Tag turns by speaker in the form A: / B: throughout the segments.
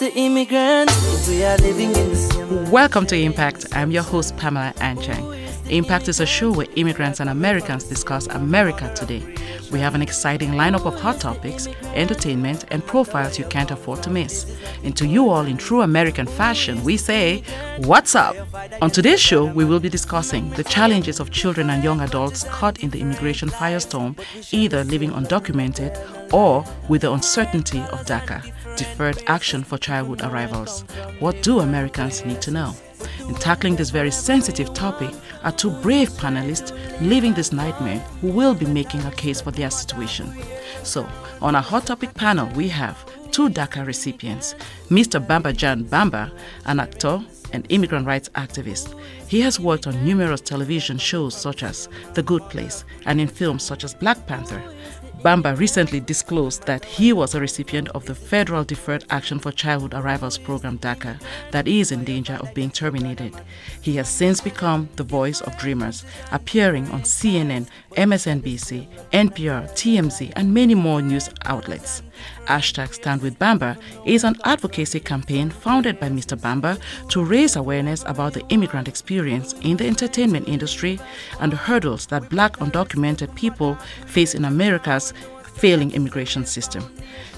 A: Who is the immigrant? We are living in the same
B: Welcome to Impact. I'm your host, Pamela Anchang. Impact is a show where immigrants and Americans discuss America today. We have an exciting lineup of hot topics, entertainment, and profiles you can't afford to miss. And to you all in true American fashion, we say, What's up? On today's show, we will be discussing the challenges of children and young adults caught in the immigration firestorm, either living undocumented or with the uncertainty of DACA, Deferred Action for Childhood Arrivals. What do Americans need to know? In tackling this very sensitive topic are two brave panelists living this nightmare who will be making a case for their situation. So, on our hot topic panel, we have two DACA recipients Mr. Bambadjan Bamba, an actor and immigrant rights activist. He has worked on numerous television shows such as The Good Place and in films such as Black Panther. Bamba recently disclosed that he was a recipient of the Federal Deferred Action for Childhood Arrivals Program DACA that is in danger of being terminated. He has since become the voice of dreamers, appearing on CNN, MSNBC, NPR, TMZ, and many more news outlets. Hashtag Stand With Bamba is an advocacy campaign founded by Mr. Bamba to raise awareness about the immigrant experience in the entertainment industry and the hurdles that black undocumented people face in America's failing immigration system.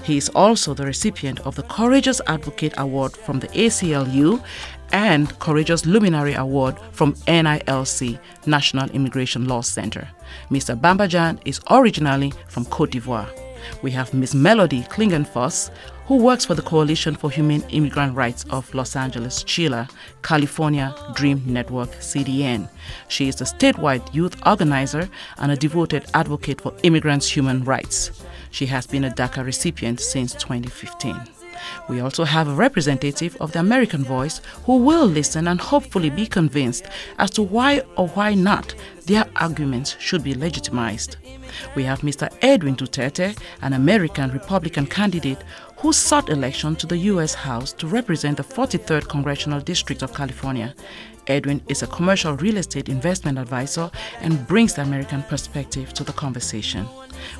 B: He is also the recipient of the Courageous Advocate Award from the ACLU and Courageous Luminary Award from NILC, National Immigration Law Center. Mr. Bambadjan is originally from Cote d'Ivoire. We have Miss Melody Klingenfuss, who works for the Coalition for Humane Immigrant Rights of Los Angeles, CHIRLA, California Dream Network, CDN. She is a statewide youth organizer and a devoted advocate for immigrants' human rights. She has been a DACA recipient since 2015. We also have a representative of the American Voice who will listen and hopefully be convinced as to why or why not their arguments should be legitimized. We have Mr. Edwin Duterte, an American Republican candidate who sought election to the U.S. House to represent the 43rd Congressional District of California. Edwin is a commercial real estate investment advisor and brings the American perspective to the conversation.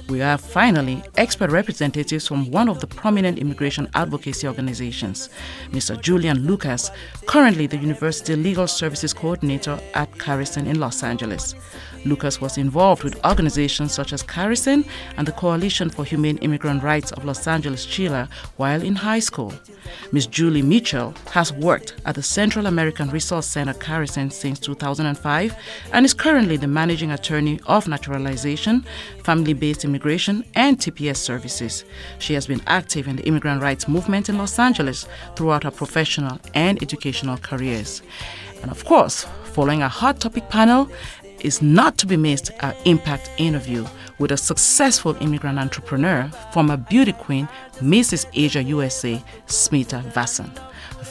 B: We have finally expert representatives from one of the prominent immigration advocacy organizations, Mr. Julian Lucas, currently the University Legal Services Coordinator at CARECEN in Los Angeles. Lucas was involved with organizations such as CARECEN and the Coalition for Humane Immigrant Rights of Los Angeles, CHIRLA, while in high school. Ms. Julie Mitchell has worked at the Central American Resource Center CARECEN since 2005 and is currently the managing attorney of naturalization, family based immigration, and TPS services. She has been active in the immigrant rights movement in Los Angeles throughout her professional and educational careers. And of course, following a hot topic panel, is not to be missed our impact interview with a successful immigrant entrepreneur, former beauty queen, Mrs. Asia USA, Smita Vasan.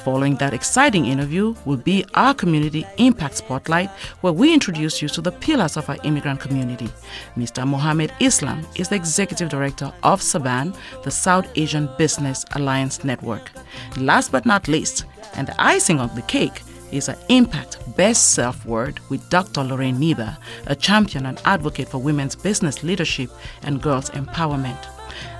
B: Following that exciting interview will be our Community Impact Spotlight, where we introduce you to the pillars of our immigrant community. Mr. Mohammed Islam is the Executive Director of SABAN, the South Asian Business Alliance Network. Last but not least, and the icing on the cake, is an Impact Best Self Word with Dr. Lorraine Nieba, a champion and advocate for women's business leadership and girls' empowerment.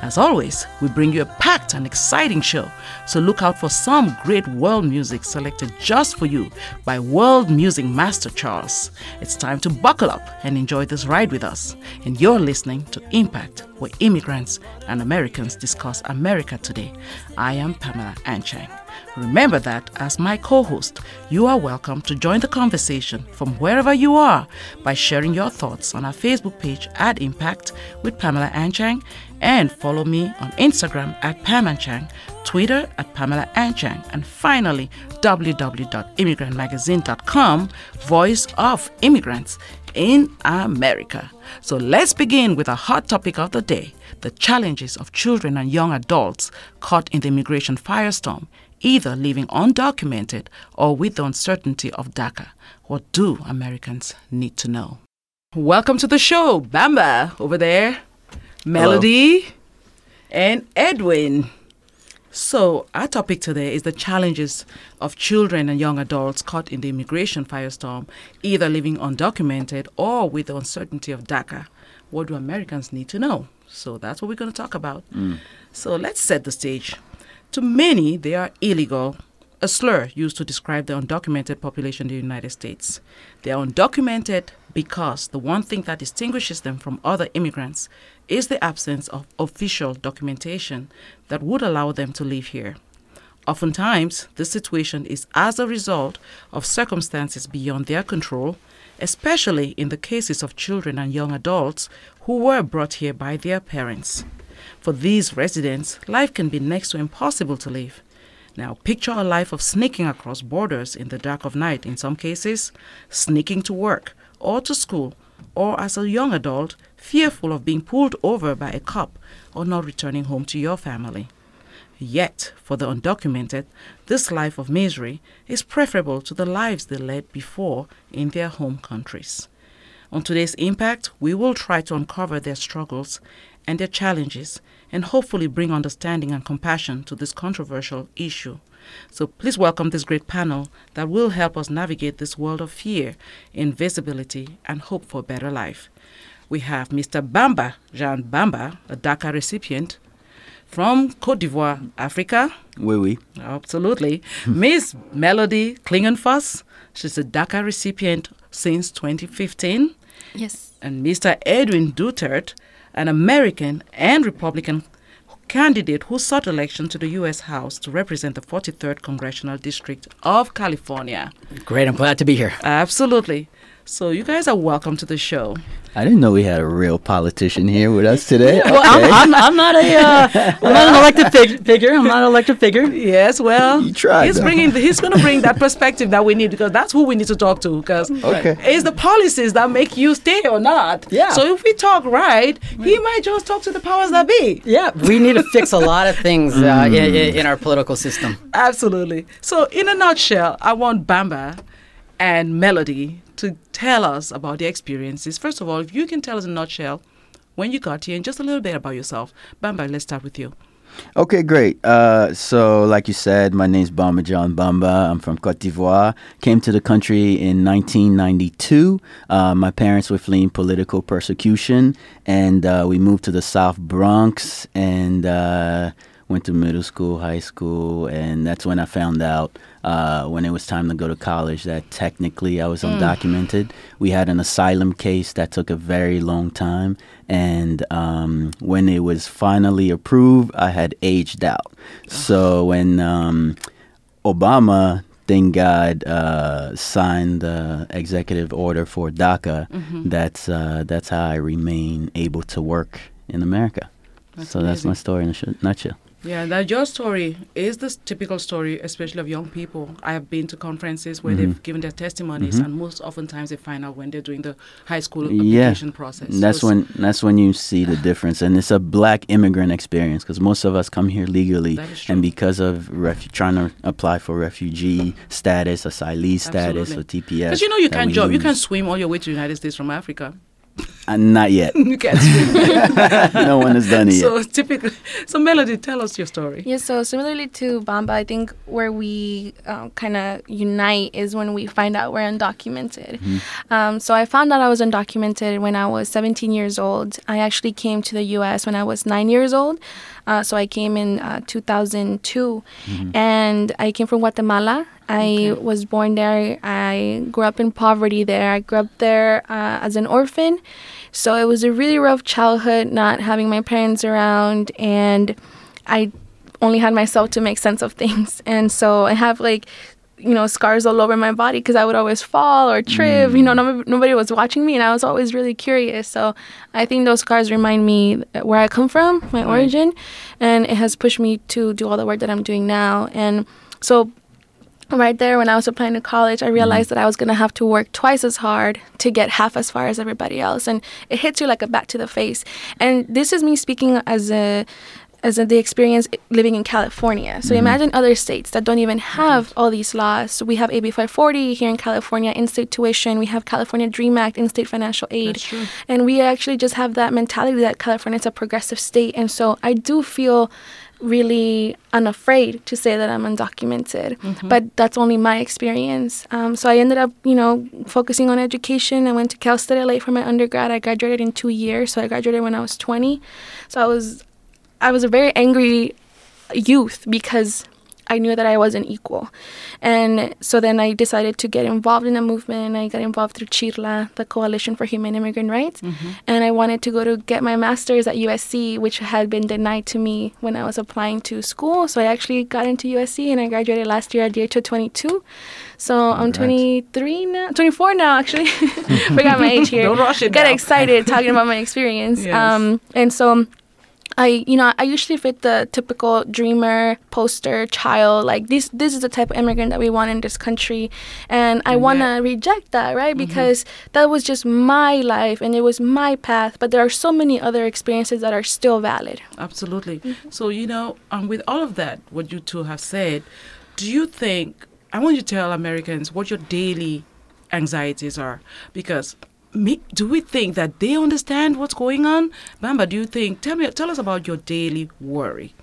B: As always, we bring you a packed and exciting show, so look out for some great world music selected just for you by world music master Charles. It's time to buckle up and enjoy this ride with us. And you're listening to Impact, where immigrants and Americans discuss America today. I am Pamela Anchang. Remember that as my co host, you are welcome to join the conversation from wherever you are by sharing your thoughts on our Facebook page at Impact with Pamela Anchang and follow me on Instagram at Pam Anchang, Twitter at Pamela Anchang, and finally www.immigrantmagazine.com, voice of immigrants in America. So let's begin with a hot topic of the day the challenges of children and young adults caught in the immigration firestorm either living undocumented or with the uncertainty of DACA. What do Americans need to know? Welcome to the show, Bamba over there, Melody, Hello. and Edwin. So, our topic today is the challenges of children and young adults caught in the immigration firestorm, either living undocumented or with the uncertainty of DACA. What do Americans need to know? So, that's what we're going to talk about. Mm. So, let's set the stage. To many, they are illegal, a slur used to describe the undocumented population in the United States. They are undocumented because the one thing that distinguishes them from other immigrants is the absence of official documentation that would allow them to live here. Oftentimes, this situation is as a result of circumstances beyond their control, especially in the cases of children and young adults who were brought here by their parents. For these residents, life can be next to impossible to live. Now, picture a life of sneaking across borders in the dark of night, in some cases, sneaking to work or to school, or as a young adult, fearful of being pulled over by a cop or not returning home to your family. Yet, for the undocumented, this life of misery is preferable to the lives they led before in their home countries. On today's Impact, we will try to uncover their struggles and their challenges and hopefully bring understanding and compassion to this controversial issue. So please welcome this great panel that will help us navigate this world of fear, invisibility, and hope for a better life. We have Mr. Bamba Jean Bamba, a DACA recipient from Cote d'Ivoire, Africa.
C: Oui, oui.
B: Absolutely. Hmm. Miss Melody Klingenfuss, she's a DACA recipient since 2015.
D: Yes.
B: And Mr. Edwin Duterte, an American and Republican candidate who sought election to the U.S. House to represent the 43rd Congressional District of California.
E: Great, I'm glad to be here.
B: Absolutely. So, you guys are welcome to the show.
C: I didn't know we had a real politician here with us today.
E: Well, I'm,
C: Okay.
E: I'm, I'm not a, uh, I'm not an elected fig- figure. I'm not an elected figure.
B: Yes, well,
C: You tried,
B: he's
C: though.
B: bringing. He's going to bring that perspective that we need because that's who we need to talk to. Because
C: Okay.
B: it's the policies that make you stay or not.
E: Yeah.
B: So if we talk right, he might just talk to the powers that be.
E: Yeah, we need to fix a lot of things uh, in, in, in our political system.
B: Absolutely. So, in a nutshell, I want Bamba and Melody to tell us about their experiences. First of all, if you can tell us in a nutshell when you got here and just a little bit about yourself. Bamba, let's start with you.
C: Okay, great. Uh, so, like you said, my name's Bambadjan Bamba. I'm from Cote d'Ivoire. Came to the country in 1992. Uh, my parents were fleeing political persecution, and uh, we moved to the South Bronx and uh, went to middle school, high school, and that's when I found out uh, when it was time to go to college that technically I was undocumented. We had an asylum case that took a very long time, and um, when it was finally approved, I had aged out. So when um, Obama, thank God, uh, signed the executive order for DACA, that's uh, that's how I remain able to work in America.
B: That's
C: so that's my story in a sh- nutshell.
B: Yeah, that your story is the typical story, especially of young people. I have been to conferences where they've mm-hmm. given their testimonies, mm-hmm. and most oftentimes they find out when they're doing the high school
C: Yeah,
B: application process.
C: That's
B: So
C: when that's when you see the difference, and it's a black immigrant experience because most of us come here legally,
B: That is true.
C: and because of refu- trying to apply for refugee status, asylee status, or TPS.
B: Because you know you can't jump, you can't swim all your way to the United States from Africa.
C: Uh, not yet.
B: you can't swim.
C: no one has done it yet.
B: so typically, so Melody, tell us your story.
D: Yeah, so similarly to Bamba, I think where we um, kind of unite is when we find out we're undocumented. Um, so I found out I was undocumented when I was 17 years old. I actually came to the U.S. when I was nine years old. Uh, so I came in uh, 2002, and I came from Guatemala. I was born there. I grew up in poverty there. I grew up there uh, as an orphan. So it was a really rough childhood, not having my parents around, and I only had myself to make sense of things. And so I have like, you know, scars all over my body because I would always fall or trip. You know, no, nobody was watching me, and I was always really curious. So I think those scars remind me where I come from, my origin, and it has pushed me to do all the work that I'm doing now. And so right there when I was applying to college, I realized mm-hmm. that I was going to have to work twice as hard to get half as far as everybody else. And it hits you like a bat to the face. And this is me speaking as a as a, the experience living in California. So mm-hmm. imagine other states that don't even have all these laws. So we have AB 540 here in California, in-state tuition. We have California Dream Act, in-state financial aid. And we actually just have that mentality that California is a progressive state. And so I do feel really unafraid to say that I'm undocumented, but that's only my experience. Um, so I ended up, you know, focusing on education. I went to Cal State LA for my undergrad. I graduated in two years, so I graduated when I was 20. So I was, I was a very angry youth because I knew that I wasn't equal. And so then I decided to get involved in a movement. I got involved through CHIRLA, the Coalition for Human Immigrant Rights. And I wanted to go to get my master's at USC, which had been denied to me when I was applying to school. So I actually got into USC and I graduated last year at the age of 22. So I'm 23 now, 24 now actually. Forgot my age here.
B: Don't rush it
D: Got
B: now.
D: excited talking about my experience.
B: Yes.
D: Um, and so I, you know, I usually fit the typical dreamer, poster, child. Like this, this is the type of immigrant that we want in this country, and I
B: And
D: want to reject that, right? Mm-hmm. Because that was just my life and it was my path. But there are so many other experiences that are still valid.
B: Absolutely. Mm-hmm. So, you know, um, with all of that, what you two have said, do you think, I want you to tell Americans what your daily anxieties are? Because do we think that they understand what's going on? Bamba, do you think, tell me, tell us about your daily worry.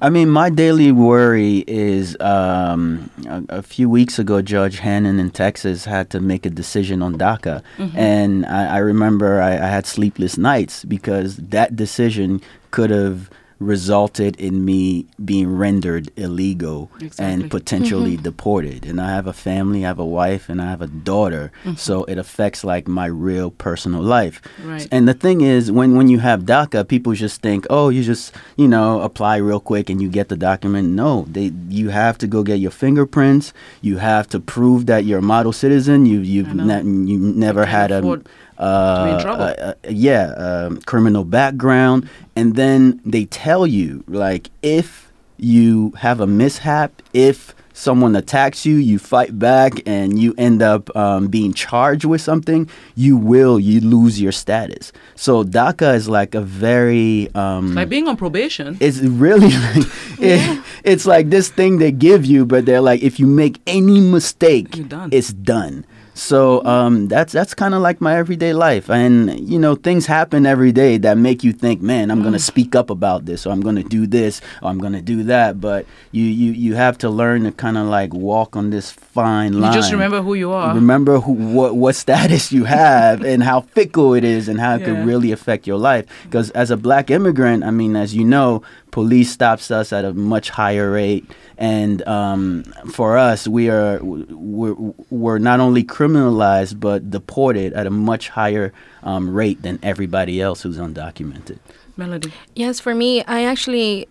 C: I mean, my daily worry is um, a, a few weeks ago, Judge Hanen in Texas had to make a decision on DACA. And I, I remember I, I had sleepless nights because that decision could have resulted in me being rendered illegal
B: Exactly.
C: and potentially deported. And I have a family, I have a wife, and I have a daughter. So it affects like my real personal life.
B: Right.
C: And the thing is, when, when you have DACA, people just think, oh, you just, you know, apply real quick and you get the document. No, they you have to go get your fingerprints. You have to prove that you're a model citizen. You you've ne- you never had a
B: afford
C: uh, uh, uh, yeah um, criminal background, and then they tell you like if you have a mishap, if someone attacks you, you fight back, and you end up um, being charged with something, you will you lose your status. So DACA is like a very um,
B: Like being on probation.
C: it's really like, it, it's like this thing they give you, but they're like, if you make any mistake,
B: done.
C: it's done. So um, that's that's kind of like my everyday life, and you know things happen every day that make you think, man, I'm
B: Mm.
C: gonna speak up about this, or I'm gonna do this, or I'm gonna do that. But you you you have to learn to kind of like walk on this fine line.
B: You just remember who you are.
C: Remember who, what what status you have and how fickle it is and how it
B: Yeah.
C: could really affect your life. Because as a black immigrant, I mean, as you know, police stops us at a much higher rate, and um, for us, we are we're, we're not only criminalized but deported at a much higher um, rate than everybody else who's undocumented.
B: Melody.
D: Yes, for me, I actually,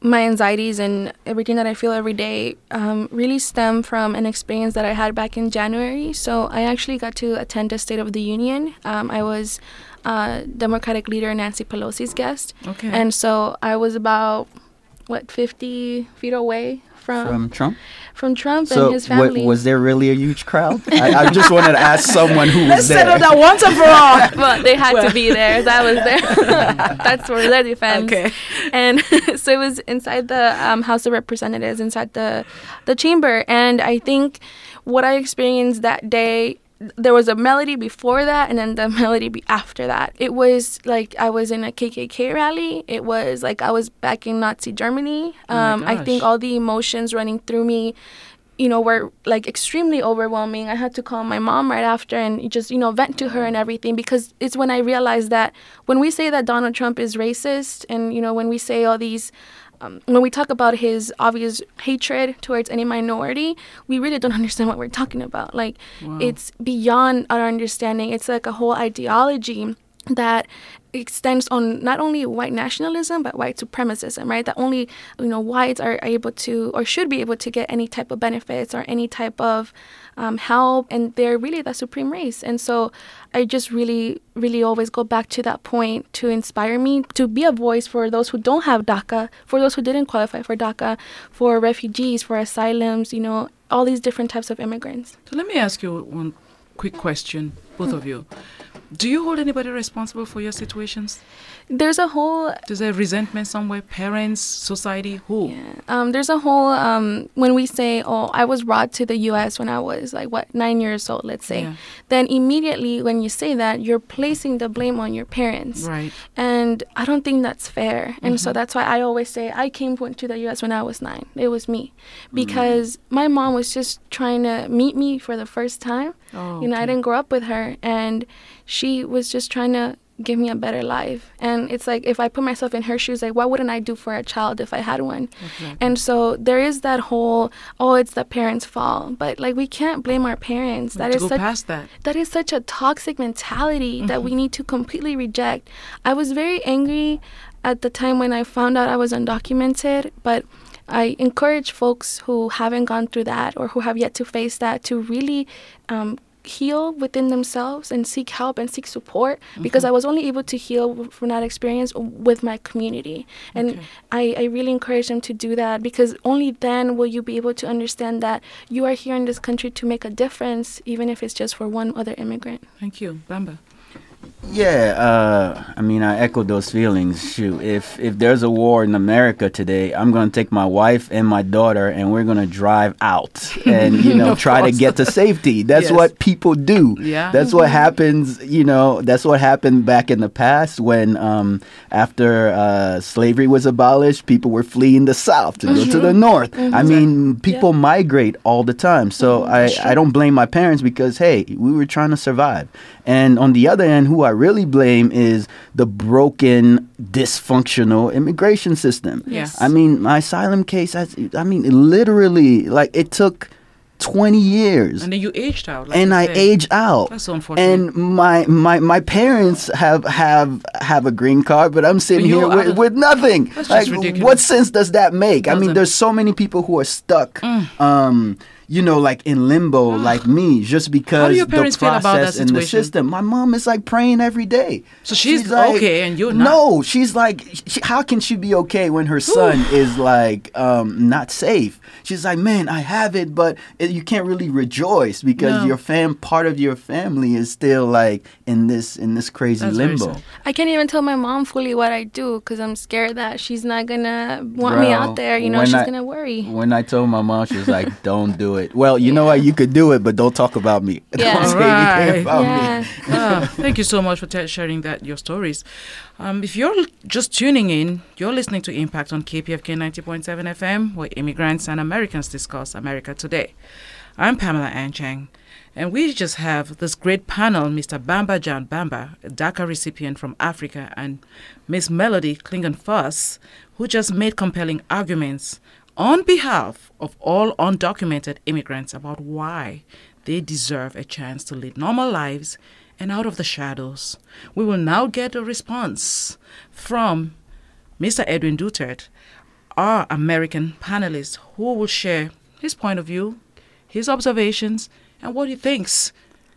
D: my anxieties and everything that I feel every day um, really stem from an experience that I had back in January. So I actually got to attend the State of the Union. Um, I was uh, Democratic leader Nancy Pelosi's guest.
B: Okay.
D: And so I was about, what, 50 feet away from,
C: From Trump.
D: from Trump
C: So
D: and his
C: wa-
D: family.
C: was there really a huge crowd? I, I just wanted to ask someone who was there.
B: once and for all.
D: but they had to be there. That was there. That's for their defense.
B: Okay.
D: And so it was inside the um, House of Representatives, inside the the chamber. And I think what I experienced that day, there was a melody before that, and then the melody be after that. It was like I was in a KKK rally. It was like I was back in Nazi Germany.
B: Oh
D: Um, I think all the emotions running through me you know, were like extremely overwhelming. I had to call my mom right after and just, you know, vent to her and everything because it's when I realized that when we say that Donald Trump is racist and, you know, when we say all these, um, when we talk about his obvious hatred towards any minority, we really don't understand what we're talking about. Like,
B: Wow.
D: it's beyond our understanding. It's like a whole ideology that extends on not only white nationalism but white supremacism right that only you know whites are able to or should be able to get any type of benefits or any type of um, help and they're really the supreme race and so i just really really always go back to that point to inspire me to be a voice for those who don't have daca for those who didn't qualify for daca for refugees for asylums you know all these different types of immigrants
B: So let me ask you one quick question, both of you. Do you hold anybody responsible for your situations?
D: There's a whole
B: there's a resentment somewhere? Parents, society, who?
D: Yeah. Um, there's a whole um, when we say, "Oh, I was brought to the U.S. when I was like what nine years old," let's say,
B: Yeah.
D: then immediately when you say that, you're placing the blame on your parents,
B: Right.
D: and I don't think that's fair. And so that's why I always say I came to the U.S. when I was nine. It was me, because my mom was just trying to meet me for the first time.
B: Oh,
D: You know, I didn't grow up with her, and she was just trying to give me a better life. And it's like if I put myself in her shoes, like what wouldn't I do for a child if I had one? And so there is that whole oh, it's the parents' fault, but like we can't blame our parents. That is such
B: past that.
D: that is such a toxic mentality that we need to completely reject. I was very angry at the time when I found out I was undocumented, but I encourage folks who haven't gone through that or who have yet to face that to really um, heal within themselves and seek help and seek support mm-hmm. because I was only able to heal from that experience with my community. And
B: Okay.
D: I, I really encourage them to do that because only then will you be able to understand that you are here in this country to make a difference, even if it's just for one other immigrant.
B: Thank you, Bamba.
C: Yeah, uh, I mean, I echo those feelings. Shoot, if if there's a war in America today, I'm gonna take my wife and my daughter, and we're gonna drive out and you know try to get to safety. That's
B: Yes.
C: what people do.
B: Yeah.
C: that's what happens. You know, that's what happened back in the past when um, after uh, slavery was abolished, people were fleeing the south to go to the north. I mean, people migrate all the time. So I I don't blame my parents because hey, we were trying to survive. And on the other end, who I really blame is the broken, dysfunctional immigration system.
B: Yes.
C: I mean, my asylum case, has, I mean, literally, like, it took 20 years.
B: And then you aged out. like
C: and I
B: said.
C: age out.
B: That's so unfortunate.
C: And my, my my parents have have have a green card, but I'm sitting
B: But
C: here with,
B: of-
C: with nothing.
B: That's
C: like,
B: just ridiculous.
C: what sense does that make? I mean,
B: Doesn't. Mm.
C: there's so many people who are stuck. Um, you know, like in limbo, like me, just because
B: your
C: the
B: parents feel about that
C: process and the system. My mom is like praying every day.
B: So she's okay and you're not?
C: No, she's like, she, how can she be okay when her son is like um, not safe? She's like, man, I have it, but it, you can't really rejoice because
B: No.
C: your fam, part of your family is still like in this in this crazy
B: That's
C: limbo.
D: I can't even tell my mom fully what I do because I'm scared that she's not gonna want me out there. You know, she's
C: I-
D: gonna worry.
C: When I told my mom, she was like, "Don't do it." Well, you know what? You could do it, but don't talk about me.
D: Yeah.
C: Don't say anything about
D: Yeah.
C: me.
B: Ah, thank you so much for t- sharing that your stories. Um, if you're just tuning in, you're listening to Impact on KPFK 90.7 FM, where immigrants and Americans discuss America today. I'm Pamela Anchang, and we just have this great panel: Mr. Bambadjan Bamba, a DACA recipient from Africa, and Miss Melody Klingenfuss, who just made compelling arguments on behalf of all undocumented immigrants about why they deserve a chance to lead normal lives and out of the shadows. We will now get a response from Mr. Edwin Duterte, our American panelist, who will share his point of view, his observations, and what he thinks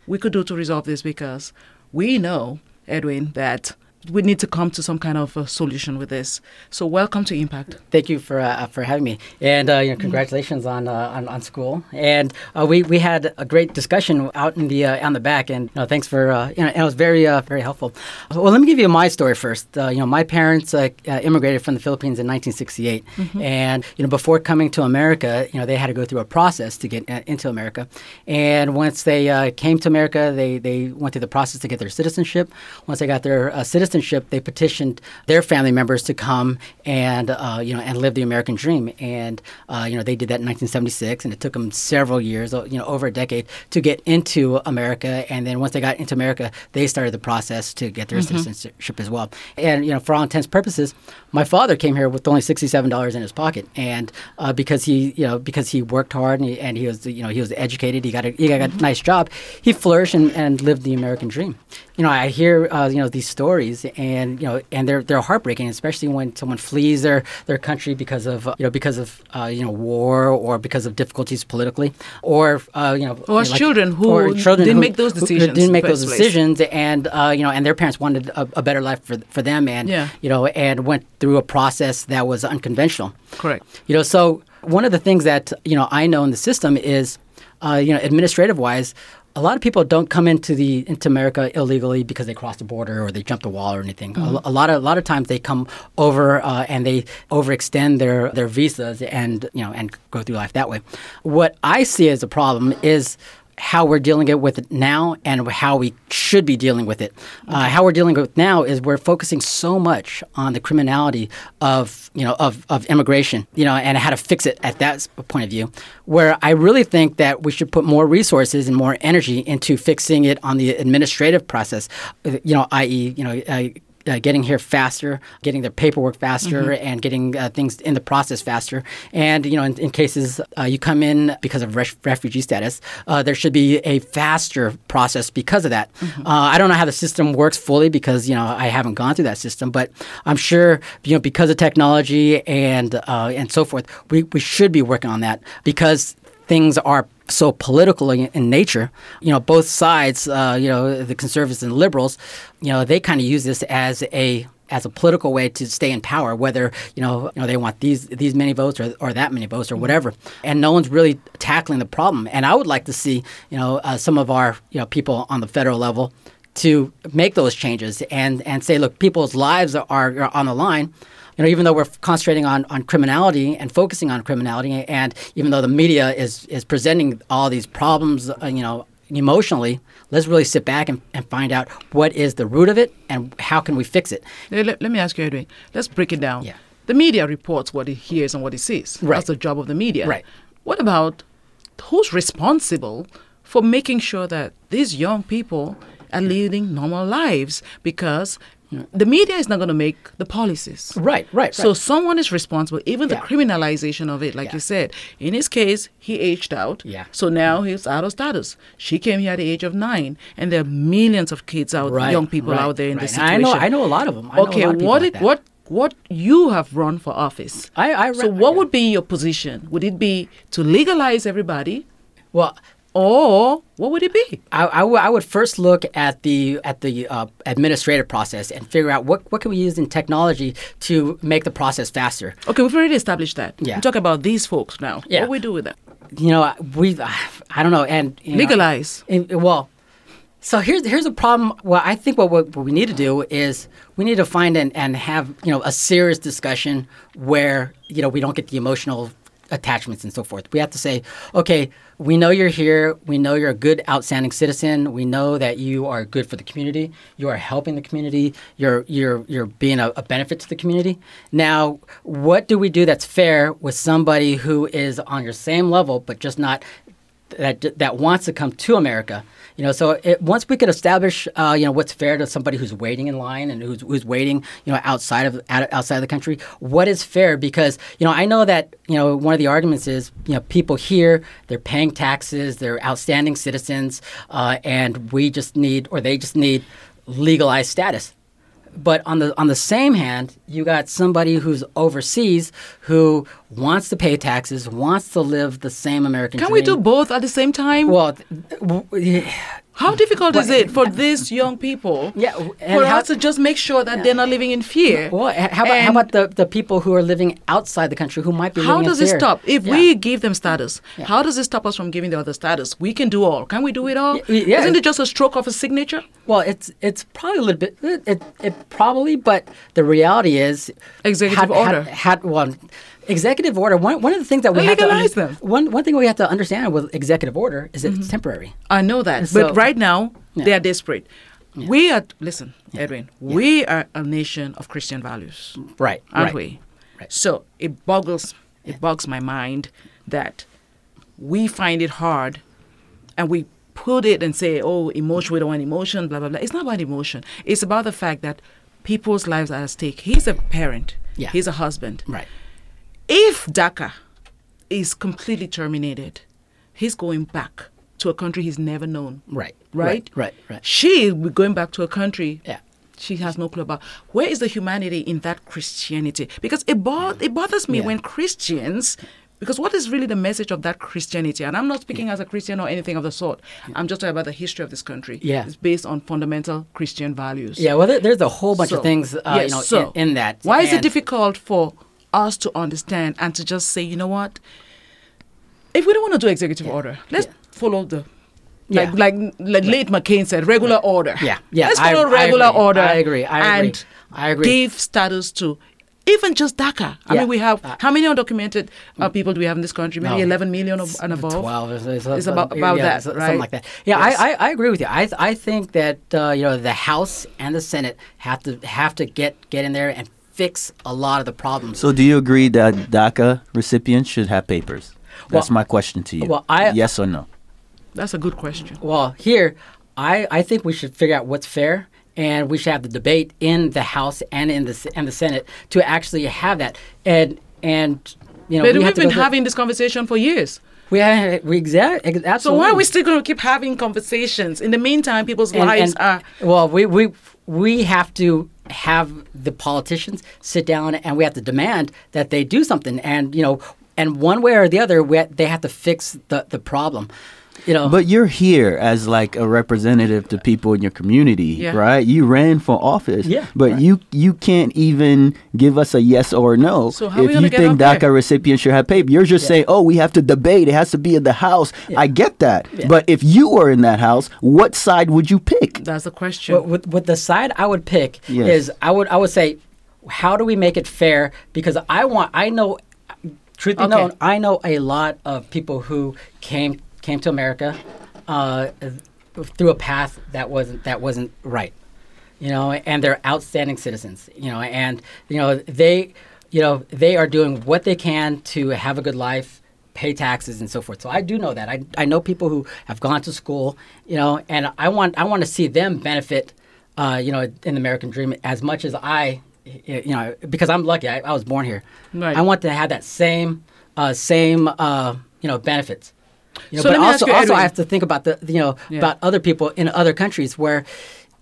B: we could do to resolve this because we know, Edwin, that we need to come to some kind of a solution with this. So, welcome to Impact.
E: Thank you for uh, for having me, and uh, you know, congratulations on, uh, on on school. And uh, we we had a great discussion out in the uh, on the back, and you know, thanks for uh, you know, and it was very uh, very helpful. Well, let me give you my story first. Uh, you know, my parents immigrated from the Philippines in 1968, and you know, before coming to America, you know, they had to go through a process to get uh, into America. And once they uh, came to America, they they went through the process to get their citizenship. Once they got their uh, citizenship, they petitioned their family members to come and uh, you know and live the American dream. And uh, you know they did that in 1976, and it took them several years, you know, over a decade to get into America. And then once they got into America, they started the process to get their citizenship as well. And you know, for all intents and purposes, my father came here with only sixty-seven dollars in his pocket, and uh, because he you know because he worked hard and he, and he was you know he was educated, he got a, he got a nice job, he flourished and, and lived the American dream. You know, I hear uh, you know these stories, and you know, and they're they're heartbreaking, especially when someone flees their their country because of uh, you know because of uh, you know war or because of difficulties politically, or uh, you know,
B: Or as children who
E: or children
B: didn't
E: who-
B: make those decisions
E: didn't make those
B: place.
E: decisions, and uh, you know, and their parents wanted a, a better life for for them, and
B: Yeah.
E: you know, and went through a process that was unconventional.
B: Correct.
E: You know, so one of the things that you know I know in the system is, uh, you know, administrative wise, a lot of people don't come into the into America illegally because they cross the border or they jump the wall or anything. A, a lot of a lot of times they come over uh, and they overextend their their visas and you know and go through life that way. What I see as a problem is how we're dealing it with it now and how we should be dealing with it. Uh, how we're dealing with it now is we're focusing so much on the criminality of you know of, of immigration, you know, and how to fix it at that point of view. Where I really think that we should put more resources and more energy into fixing it on the administrative process, uh, you know, i.e., you know. Uh, uh, getting here faster, getting their paperwork faster, and getting uh, things in the process faster. And you know, in, in cases uh, you come in because of ref- refugee status, uh, there should be a faster process because of that. Uh, I don't know how the system works fully because you know I haven't gone through that system, but I'm sure you know because of technology and uh, and so forth, we, we should be working on that because things are so political in, in nature. You know, both sides, uh, you know, the conservatives and liberals, you know, they kind of use this as a as a political way to stay in power, whether you know, you know they want these these many votes or, or that many votes or whatever, and no one's really tackling the problem. And I would like to see you know uh, some of our you know people on the federal level to make those changes and and say, look, people's lives are, are on the line you know, even though we're concentrating on, on criminality and focusing on criminality, and even though the media is, is presenting all these problems, uh, you know, emotionally, let's really sit back and, and find out what is the root of it and how can we fix it.
B: Let, let- me ask you, Edwin. Let's break it down.
E: Yeah.
B: The media reports what it hears and what it sees.
E: Right.
B: That's the job of the media.
E: Right.
B: What about who's responsible for making sure that these young people are leading normal lives? Because the media is not going to make the policies.
E: Right, right,
B: So
E: right.
B: someone is responsible, even the criminalization of it, like
E: Yeah.
B: you said. In his case, he aged out.
E: Yeah.
B: So now he's out of status. She came here at the age of nine, and there are millions of kids out,
E: Right,
B: young people
E: right,
B: out there in
E: right.
B: this
E: And I know- I know a lot of 'em. I
B: okay,
E: of
B: what
E: like
B: it, what what you have run for office?
E: I- I
B: so what
E: yeah.
B: would be your position? Would it be to legalize everybody,
E: Well,
B: or what would it be?
E: I, I, w- I would first look at the at the uh, administrative process and figure out what, what can we use in technology to make the process faster.
B: Okay, we've already established that.
E: Yeah.
B: We talk about these folks now.
E: Yeah.
B: What do we do with them?
E: You know, we I don't know, and you know,
B: Legalize.
E: well, so here's here's a problem. Well, I think what, what what we need to do is we need to find and, and have you know a serious discussion where you know we don't get the emotional attachments and so forth. We have to say, okay, we know you're here. We know you're a good, outstanding citizen. We know that you are good for the community. You are helping the community. You're you're you're being a, a benefit to the community. Now, what do we do that's fair with somebody who is on your same level but just not that that wants to come to America. You know, so it, once we could establish, uh, you know, what's fair to somebody who's waiting in line and who's, who's waiting, you know, outside of outside of the country, what is fair? Because you know, I know that you know one of the arguments is you know people here they're paying taxes, they're outstanding citizens, uh, and we just need or they just need legalized status. But on the on the same hand, you got somebody who's overseas who wants to pay taxes, wants to live the same American
B: Can
E: dream.
B: we do both at the same time?
E: Well, w-
B: how difficult is it for uh, these young people?
E: Yeah, and
B: for
E: how-
B: us to just make sure that they're not living in fear.
E: well, how about how about the, the people who are living outside the country who might be
B: How
E: living in
B: does it
E: fear?
B: stop? If
E: Yeah.
B: we give them status, how does it stop us from giving the other status? We can do all. Can we do it all?
E: Yeah.
B: Isn't it just a stroke of a signature?
E: Well, it's it's probably a little bit it, it, it probably, but the reality is
B: Executive
E: had-
B: order.
E: Had, had one executive order. One, one of the things that we have to under-
B: them.
E: one one thing we have to understand with executive order is that it's mm-hmm. temporary.
B: I know that.
E: So-
B: but right now,
E: Yeah.
B: they are desperate. We are, listen, Edwin, we are a nation of Christian values,
E: Right,
B: aren't
E: right.
B: we?
E: Right.
B: So it boggles, it bogs my mind that we find it hard and we put it and say, oh, emotion, we don't want emotion, blah, blah, blah. It's not about emotion. It's about the fact that people's lives are at stake. He's a parent.
E: Yeah.
B: He's a husband.
E: Right.
B: If DACA is completely terminated, he's going back to a country he's never known.
E: Right.
B: Right?
E: Right. Right.
B: She will be going back to a country
E: Yeah.
B: she has no clue about. Where is the humanity in that Christianity? Because it, bo- it bothers me
E: Yeah.
B: when Christians, because what is really the message of that Christianity? And I'm not speaking as a Christian or anything of the sort. I'm just talking about the history of this country.
E: Yeah.
B: It's based on fundamental Christian values.
E: Yeah. Well, there, there's a whole bunch
B: So,
E: of things, uh,
B: yes,
E: you know,
B: so
E: in, in that.
B: Why is it difficult for us to understand and to just say, you know what? If we don't want to do executive order, let's
E: Yeah.
B: follow the like
E: Yeah.
B: like like late McCain said, regular order.
E: Yeah, yeah,
B: Let's follow
E: I
B: regular
E: agree.
B: order.
E: I agree, I agree,
B: And
E: I agree.
B: give status to even just DACA. I
E: Yeah.
B: mean, we have
E: Uh,
B: how many undocumented uh, people do we have in this country? Maybe
E: No.
B: 11 million of, and above.
E: Twelve. It's, it's,
B: It's about- about
E: yeah,
B: that,
E: it's something like that. Yeah,
B: Yes.
E: I, I, I agree with you. I I think that uh, you know the House and the Senate have to have to get get in there and fix a lot of the problems.
C: So, do you agree that DACA recipients should have papers? That's
E: Well-
C: my question to you.
E: well, I-
C: yes or no?
B: That's a good question.
E: Well, here, I, I think we should figure out what's fair, and we should have the debate in the House and in the and the Senate to actually have that. And and you know,
B: But
E: we
B: we've been
E: go through-
B: having this conversation for years.
E: we have, we exactly
B: So why are we still going to keep having conversations? In the meantime, people's
E: And-
B: lives
E: and-
B: are.
E: well, we we we have to have the politicians sit down and we have to demand that they do something, and you know, and one way or the other, we they have to fix the the problem. You know,
C: But you're here as like a representative to people in your community,
B: Yeah.
C: right? You ran for office,
E: Yeah,
C: but
E: right.
C: you you can't even give us a yes or no
B: So how are we
C: if
B: gonna
C: you think
B: up
C: DACA
B: there?
C: recipients should have paper. You're just saying, oh, we have to debate. It has to be in the House. I get that, but if you were in that House, what side would you pick?
B: That's the question.
E: But with, with the side I would pick
C: Yes.
E: is I would I would say, how do we make it fair? Because I want I know, truth be
B: Okay.
E: known, I know a lot of people who came came to America, uh, through a path that wasn't that wasn't right, you know, and they're outstanding citizens, you know, and you know they, you know, they are doing what they can to have a good life pay taxes and so forth. So I do know that. I, I know people who have gone to school, you know, and I want I want to see them benefit, uh, you know, in the American dream as much as I, you know, because I'm lucky. I, I was born here.
B: Right.
E: I want to have that same uh, same uh, you know benefits. You know,
B: So
E: but
B: let me ask
E: also,
B: you,
E: also I have to think about the you know
B: Yeah.
E: about other people in other countries where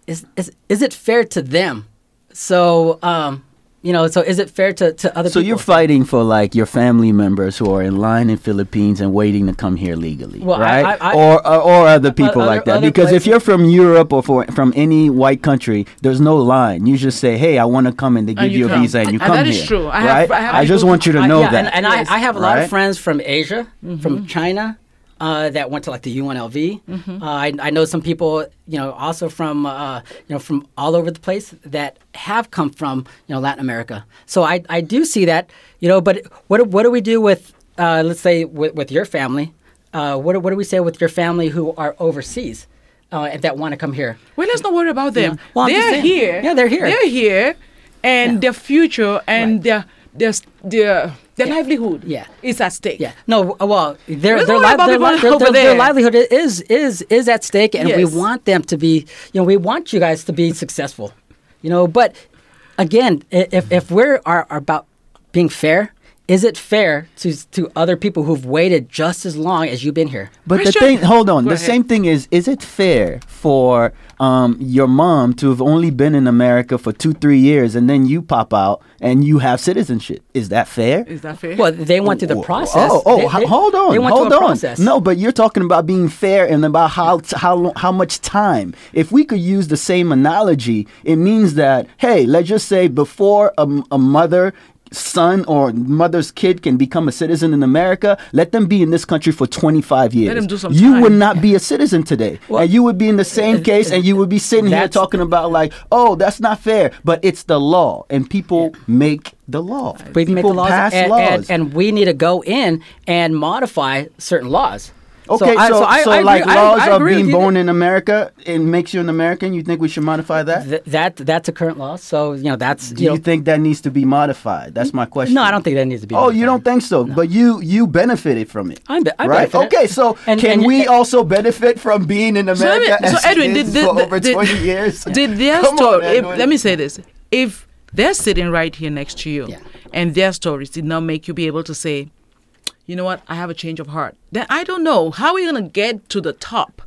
E: is is is it fair to them? So um, you know, so is it fair to, to other
C: So
E: people?
C: So you're fighting for like your family members who are in line in Philippines and waiting to come here legally,
E: Well,
C: right?
E: I- I-
C: or, or or other people
E: other-
C: like that.
E: other
C: Because if you're from Europe or for, from any white country, there's no line. You just say, "Hey, I want to come," and they give
B: you
C: you, a
B: come.
C: visa and you
B: And
C: come
B: that is
C: here.
B: true. I have-
C: right?
B: I have
C: just want you to
E: I-
C: know
E: yeah,
C: that.
E: And, and
B: Yes.
E: I, I have a lot
C: Right?
E: of friends from Asia,
B: Mm-hmm.
E: from China, uh, that went to like the UNLV.
B: Mm-hmm.
E: Uh, I, I know some people, you know, also from uh, you know from all over the place that have come from you know Latin America. So I, I do see that, you know. But what do- what do we do with uh, let's say with, with your family? Uh, what do- what do we say with your family who are overseas uh, that want to come here?
B: Well, let's not worry about them.
E: Yeah. Well,
B: they're here.
E: Yeah, they're here.
B: They're here, and
E: Yeah.
B: their future and
E: Right.
B: their their their their
E: Yeah.
B: livelihood
E: Yeah.
B: is at stake.
E: Yeah. No. uh, Well, their their, li- their, li- their, their, their livelihood is is is at stake, and we want them to be. You know, we want you guys to be successful. You know, but again, if if we're are, are about being fair, is it fair to to other people who've waited just as long as you've been here?
C: But the thing, hold on.
B: Go
C: the
B: ahead.
C: same thing is, is it fair for um, your mom to have only been in America for two, three years, and then you pop out and you have citizenship? Is that fair?
B: Is that fair?
E: Well, they went through the
C: Oh,
E: process.
C: Oh, oh,
E: They- they-
C: hold on,
E: They went
C: hold
E: a
C: on.
E: process.
C: No, but you're talking about being fair and about how t- how lo- how much time. If we could use the same analogy, it means that hey, let's just say before a mother. Son or mother's kid can become a citizen in America. Let them be in this country for 25 years.
B: them do some
C: you
B: time.
C: would not be a citizen today,
E: Well,
C: and you would be in the uh, same uh, case, and you would be sitting here talking about like, oh, that's not fair. But it's the law, and people make the law.
E: we
C: people
E: make the laws,
C: pass
E: and,
C: laws.
E: And, and we need to go in and modify certain laws.
C: Okay, so,
E: I-
C: so,
E: I- I
C: like
E: agree-
C: laws
E: I
C: of being born
E: that-
C: in America, it makes you an American. You think we should modify that?
E: Th- that that's a current law. So you know that's
C: Do
E: you
C: you,
E: know,
C: think that needs to be modified? That's my question.
E: no, I don't think that needs to be.
C: Oh, you don't think so? But you you benefited from it.
E: I'm be- I
C: right?
E: benefited.
C: Okay, so
E: And-
C: can
E: and-
C: we
E: and-
C: also benefit from being in
B: So, let
C: America
B: me- so Edwin, did, did,
C: for over
B: did,
C: twenty years?
B: Did their story? if- let me say this: if they're sitting right here next to you,
E: Yeah.
B: and their stories did not make you be able to say, you know what, I have a change of heart, then I don't know how are you gonna get to the top.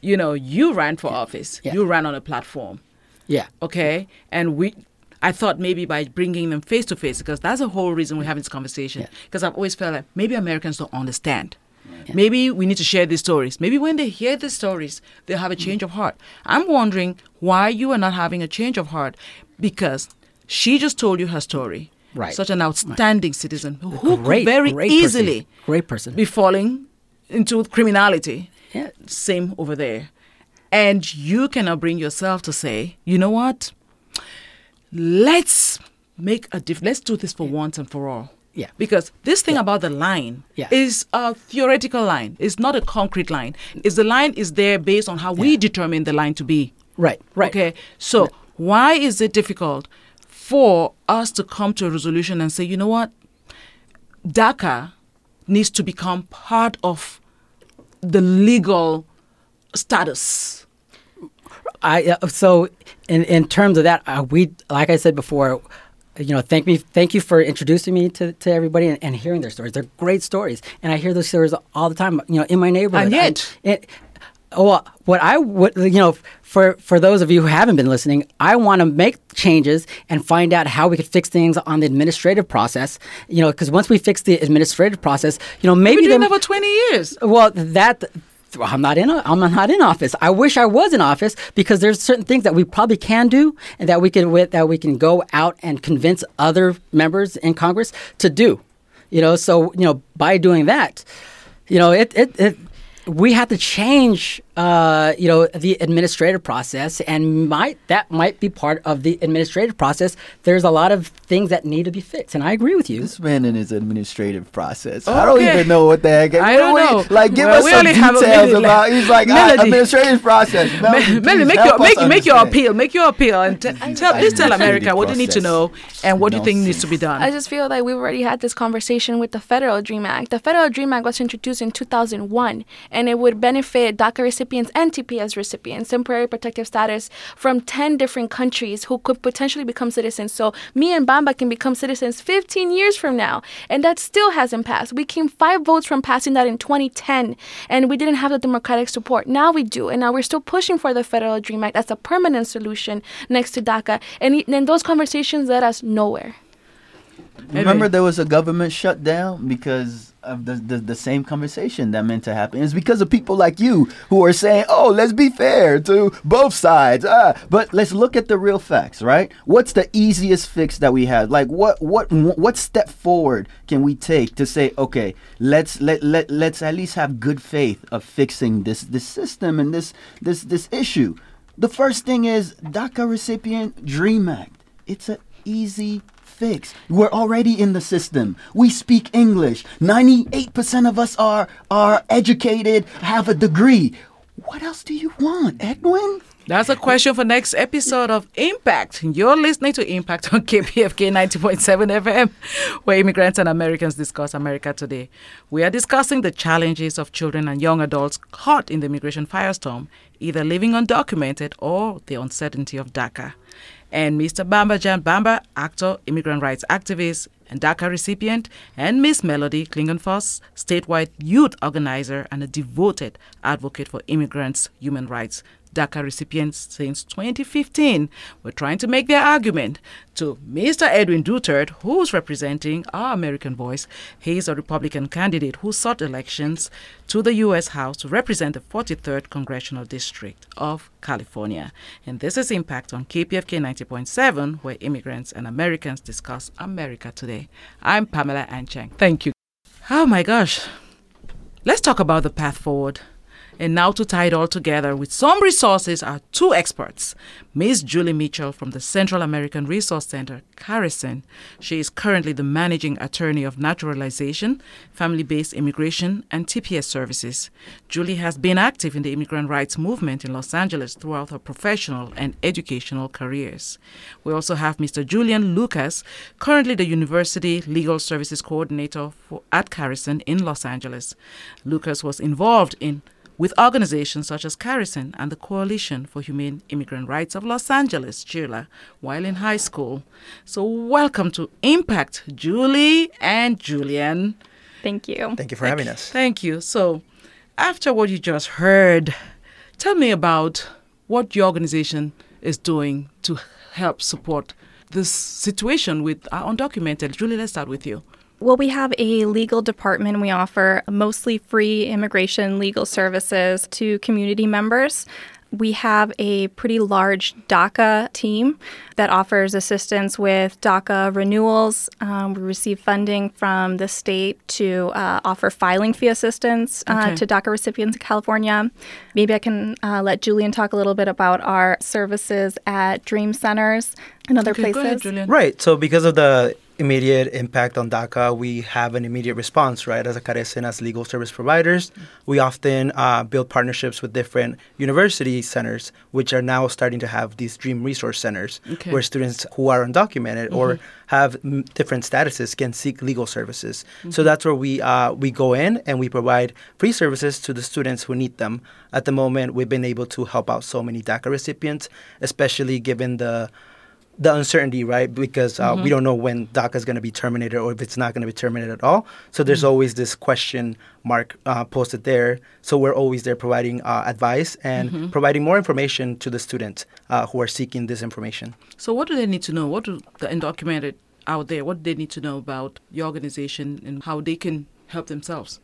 B: You know, you ran for office,
E: Yeah.
B: you ran on a platform,
E: Yeah.
B: okay, and we. I thought maybe by bringing them face to face, because that's the whole reason we're having this conversation.
E: Yeah.
B: Because I've always felt like maybe Americans don't understand. Maybe we need to share these stories. Maybe when they hear these stories, they'll have a mm-hmm. change of heart. I'm wondering why you are not having a change of heart because she just told you her story.
E: Right.
B: Such an outstanding citizen who
E: Great,
B: could very
E: great person.
B: easily
E: Great person.
B: be falling into criminality.
E: Yeah.
B: Same over there. And you cannot bring yourself to say, you know what? Let's make a difference. Let's do this for once and for all.
E: Yeah.
B: Because this thing about the line
E: Yeah.
B: is a theoretical line. It's not a concrete line. Is the line is there based on how we determine the line to be.
E: Right, right.
B: Okay. So why is it difficult for us to come to a resolution and say, you know what, DACA needs to become part of the legal status?
E: I uh, so in in terms of that, uh, we like I said before, you know, thank me, thank you for introducing me to, to everybody and, and hearing their stories. They're great stories, and I hear those stories all the time. You know, in my neighborhood.
B: And yet-
E: I, it, well, what I would, you know, for for those of you who haven't been listening, I want to make changes and find out how we could fix things on the administrative process. You know, because once we fix the administrative process, you know, maybe there-
B: there for 20 years.
E: well, that I'm not in. I'm not in office. I wish I was in office because there's certain things that we probably can do and that we can with that we can go out and convince other members in Congress to do. You know, so you know by doing that, you know it it. it we had to change, uh, you know, the administrative process, and might that might be part of the administrative process. There's a lot of things that need to be fixed, and I agree with you.
C: This man in his administrative process. I don't even know what the heck.
B: I
C: What
B: don't
C: do we-
B: know.
C: Like, give
B: Well,
C: us some
B: only have a
C: details about.
B: left.
C: He's like,
B: Melody.
C: administrative process. Melody,
B: Melody,
C: please
B: make your make, make your appeal. Make your appeal and t- tell please tell America what you need to know and what you think needs to be done.
D: I just feel like we've already had this conversation with the Federal Dream Act. The Federal Dream Act was introduced in 2001, and it would benefit DACA recipients and TPS recipients, temporary protective status, from 10 different countries who could potentially become citizens. So me and Bamba can become citizens 15 years from now, and that still hasn't passed. We came five votes from passing that in 2010, and we didn't have the democratic support. Now we do, and now we're still pushing for the Federal Dream Act as a permanent solution next to DACA, and, and those conversations led us nowhere.
C: Remember, there was a government shutdown because of the, the the same conversation that meant to happen. It's because of people like you who are saying, "Oh, let's be fair to both sides." Ah, but let's look at the real facts, right? What's the easiest fix that we have? Like, what what what step forward can we take to say, "Okay, let's let let let's at least have good faith of fixing this this system and this this this issue." The first thing is DACA recipient Dream Act. It's an easy fix. We're already in the system. We speak English. 98% of us are are educated, have a degree. What else do you want, Edwin?
B: That's a question for next episode of Impact. You're listening to Impact on KPFK 90.7 FM, where immigrants and Americans discuss America today. We are discussing the challenges of children and young adults caught in the immigration firestorm, either living undocumented or the uncertainty of DACA. And Mr. Bambadjan Bamba, actor, immigrant rights activist, and DACA recipient, and Miss Melody Klingenfuss, statewide youth organizer and a devoted advocate for immigrants' human rights. DACA recipients since 2015 were trying to make their argument to Mr. Edwin Duterte, who's representing our American voice. He's a Republican candidate who sought elections to the U.S. House to represent the 43rd Congressional District of California. And this is Impact on KPFK 90.7, where immigrants and Americans discuss America today. I'm Pamela Anchang. Thank you. Oh my gosh. Let's talk about the path forward. And now to tie it all together with some resources are two experts. Ms. Julie Mitchell from the Central American Resource Center, CARECEN. She is currently the managing attorney of naturalization, family based immigration, and TPS services. Julie has been active in the immigrant rights movement in Los Angeles throughout her professional and educational careers. We also have Mr. Julian Lucas, currently the University Legal Services Coordinator for, at CARECEN in Los Angeles. Lucas was involved in with organizations such as CARECEN and the Coalition for Humane Immigrant Rights of Los Angeles, CHIRLA, while in high school. So, welcome to Impact, Julie and Julian.
F: Thank you.
A: Thank you for having us.
B: Thank you. So, after what you just heard, tell me about what your organization is doing to help support this situation with our undocumented. Julie, let's start with you.
F: Well, we have a legal department. We offer mostly free immigration legal services to community members. we have a pretty large DACA team that offers assistance with DACA renewals. Um, we receive funding from the state to uh, offer filing fee assistance uh,
B: Okay.
F: to DACA recipients in California. Maybe I can uh, let Julian talk a little bit about our services at Dream Centers and other
B: Okay,
F: places.
B: go ahead, Julian.
G: Right. So because of the immediate impact on DACA, we have an immediate response, right? As a Carecen, as legal service providers, we often uh, build partnerships with different university centers, which are now starting to have these dream resource centers,
B: Okay.
G: where students who are undocumented or have mm, different statuses can seek legal services. So that's where we uh, we go in and we provide free services to the students who need them. At the moment, we've been able to help out so many DACA recipients, especially given the the uncertainty, right? Because uh, we don't know when DACA is going to be terminated or if it's not going to be terminated at all. So there's always this question mark uh, posted there. So we're always there providing uh, advice and providing more information to the students uh, who are seeking this information.
B: So, what do they need to know? What do the undocumented out there? What do they need to know about your organization and how they can help themselves?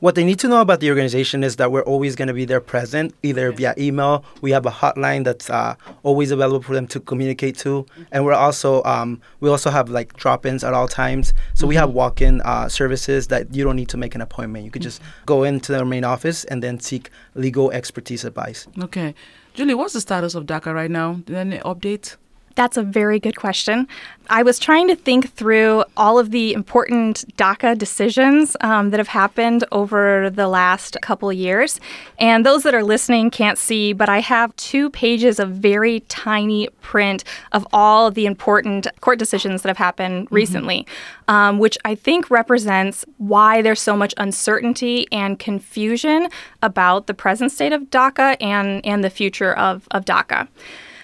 G: What they need to know about the organization is that we're always going to be there present, either via email. We have a hotline that's uh, always available for them to communicate to, and we're also um, we also have like drop-ins at all times. So we have walk-in uh, services that you don't need to make an appointment. You could just go into their main office and then seek legal expertise advice.
B: Okay. Julie, what's the status of DACA right now? Any update?
F: That's a very good question. I was trying to think through all of the important DACA decisions um, that have happened over the last couple years. And those that are listening can't see, but I have two pages of very tiny print of all the important court decisions that have happened recently, um, which I think represents why there's so much uncertainty and confusion about the present state of DACA and, and the future of, of DACA.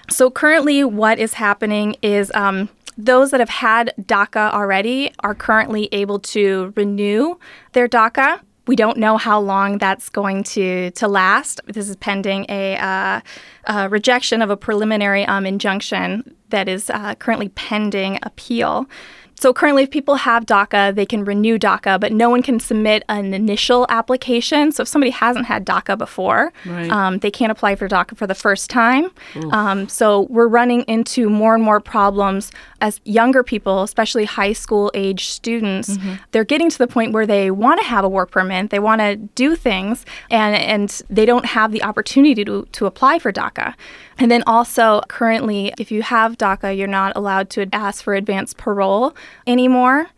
F: So currently, what is happening is um, those that have had DACA already are currently able to renew their DACA. We don't know how long that's going to, to last. This is pending a, uh, uh rejection of a preliminary um, injunction that is uh, currently pending appeal. So currently, if people have DACA, they can renew DACA, but no one can submit an initial application. So if somebody hasn't had DACA before,
B: Right.
F: um, they can't apply for DACA for the first time. Um, so we're running into more and more problems as younger people, especially high school age students. They're getting to the point where they want to have a work permit, they want to do things, and and they don't have the opportunity to to apply for DACA. And then also, currently, if you have DACA, you're not allowed to ask for advanced parole anymore.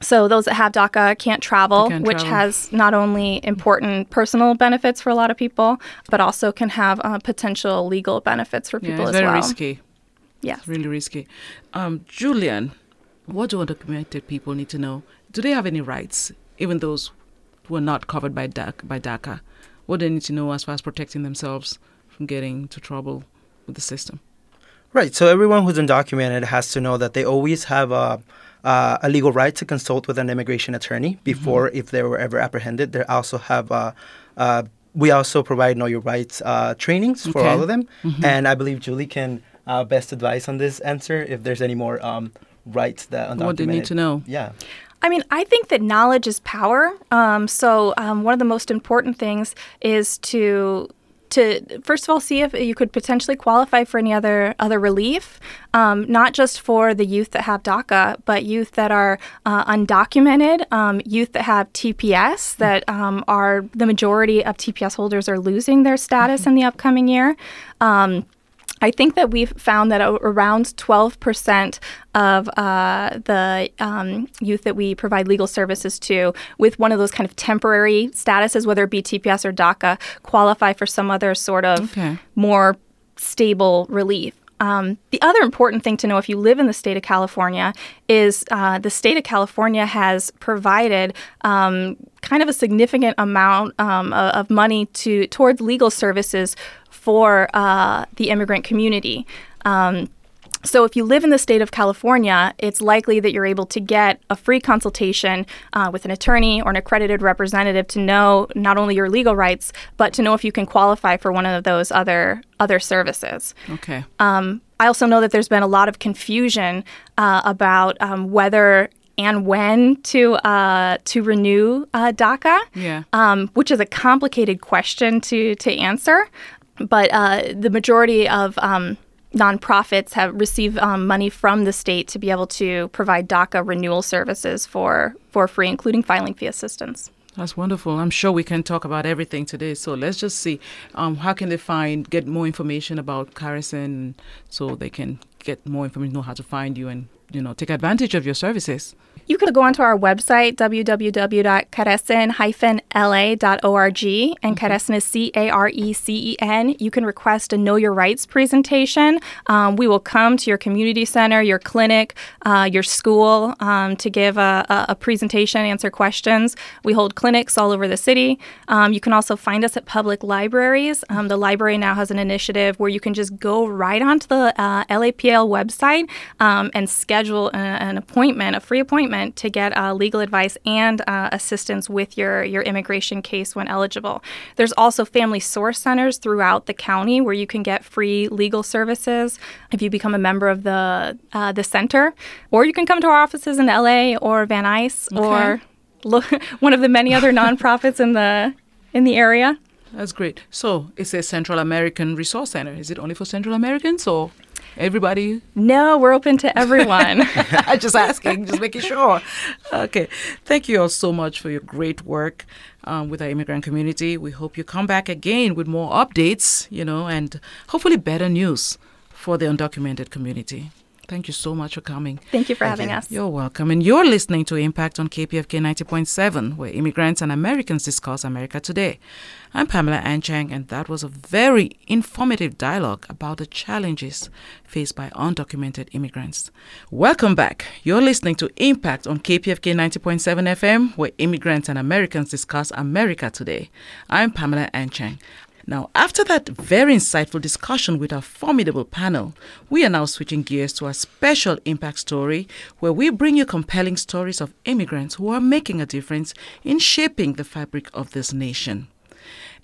F: So those that have DACA can't travel,
B: can't
F: which
B: travel.
F: has not only important personal benefits for a lot of people, but also can have uh, potential legal benefits for people
B: it's
F: as
B: very
F: well.
B: risky.
F: Yes.
B: It's really risky. Um, Julian, what do undocumented people need to know? Do they have any rights, even those who are not covered by DACA? By DACA? What do they need to know as far as protecting themselves from getting into trouble with the system?
G: Right. So everyone who's undocumented has to know that they always have a uh, a legal right to consult with an immigration attorney before, if they were ever apprehended. They also have. Uh, uh, we also provide know your rights uh, trainings for
B: Okay.
G: all of them, and I believe Julie can uh, best advise on this answer if there's any more um, rights that undocumented.
B: What do they need to know?
G: Yeah.
F: I mean, I think that knowledge is power. Um, so um, one of the most important things is to to first of all see if you could potentially qualify for any other other relief, um, not just for the youth that have DACA, but youth that are uh, undocumented, um, youth that have TPS, that um, are the majority of TPS holders are losing their status in the upcoming year. I think that we've found that around 12% of uh, the um, youth that we provide legal services to with one of those kind of temporary statuses, whether it be TPS or DACA, qualify for some other sort of
B: Okay.
F: more stable relief. Um, the other important thing to know if you live in the state of California is uh, the state of California has provided um, kind of a significant amount um, of money to towards legal services for uh, the immigrant community. Um, so, if you live in the state of California, it's likely that you're able to get a free consultation uh, with an attorney or an accredited representative to know not only your legal rights, but to know if you can qualify for one of those other other services.
B: Okay.
F: Um, I also know that there's been a lot of confusion uh, about um, whether and when to uh, to renew uh, DACA
B: Yeah.
F: um, which is a complicated question to to answer. But uh, the majority of um, nonprofits have received um, money from the state to be able to provide DACA renewal services for for free, including filing fee assistance.
B: That's wonderful. I'm sure we can talk about everything today. So let's just see um, how can they find get more information about Carecen so they can get more information, know how to find you, and you know take advantage of your services.
F: You can go onto our website, www.carecen-la.org, and Carecen is C A R E C E N. You can request a Know Your Rights presentation. Um, we will come to your community center, your clinic, uh, your school um, to give a, a, a, presentation, answer questions. We hold clinics all over the city. Um, you can also find us at public libraries. Um, the library now has an initiative where you can just go right onto the uh, LAPL website um, and schedule a, an appointment, a free appointment, to get uh, legal advice and uh, assistance with your, your immigration case when eligible. There's also family source centers throughout the county where you can get free legal services if you become a member of the uh, the center, or you can come to our offices in LA or Van Nuys okay. or look, one of the many other nonprofits in the in the area.
B: That's great. So it's a Central American Resource Center. Is it only for Central Americans or everybody?
F: No, we're open to everyone.
B: i just asking, just making sure. Okay. Thank you all so much for your great work um, with our immigrant community. We hope you come back again with more updates, you know, and hopefully better news for the undocumented community. Thank you so much for coming.
F: Thank you for Thank having you. us.
B: You're welcome. And you're listening to Impact on KPFK 90.7, where immigrants and Americans discuss America today. I'm Pamela Anchang, and that was a very informative dialogue about the challenges faced by undocumented immigrants. Welcome back. You're listening to Impact on KPFK 90.7 FM, where immigrants and Americans discuss America today. I'm Pamela Anchang. Now, after that very insightful discussion with our formidable panel, we are now switching gears to a special impact story where we bring you compelling stories of immigrants who are making a difference in shaping the fabric of this nation.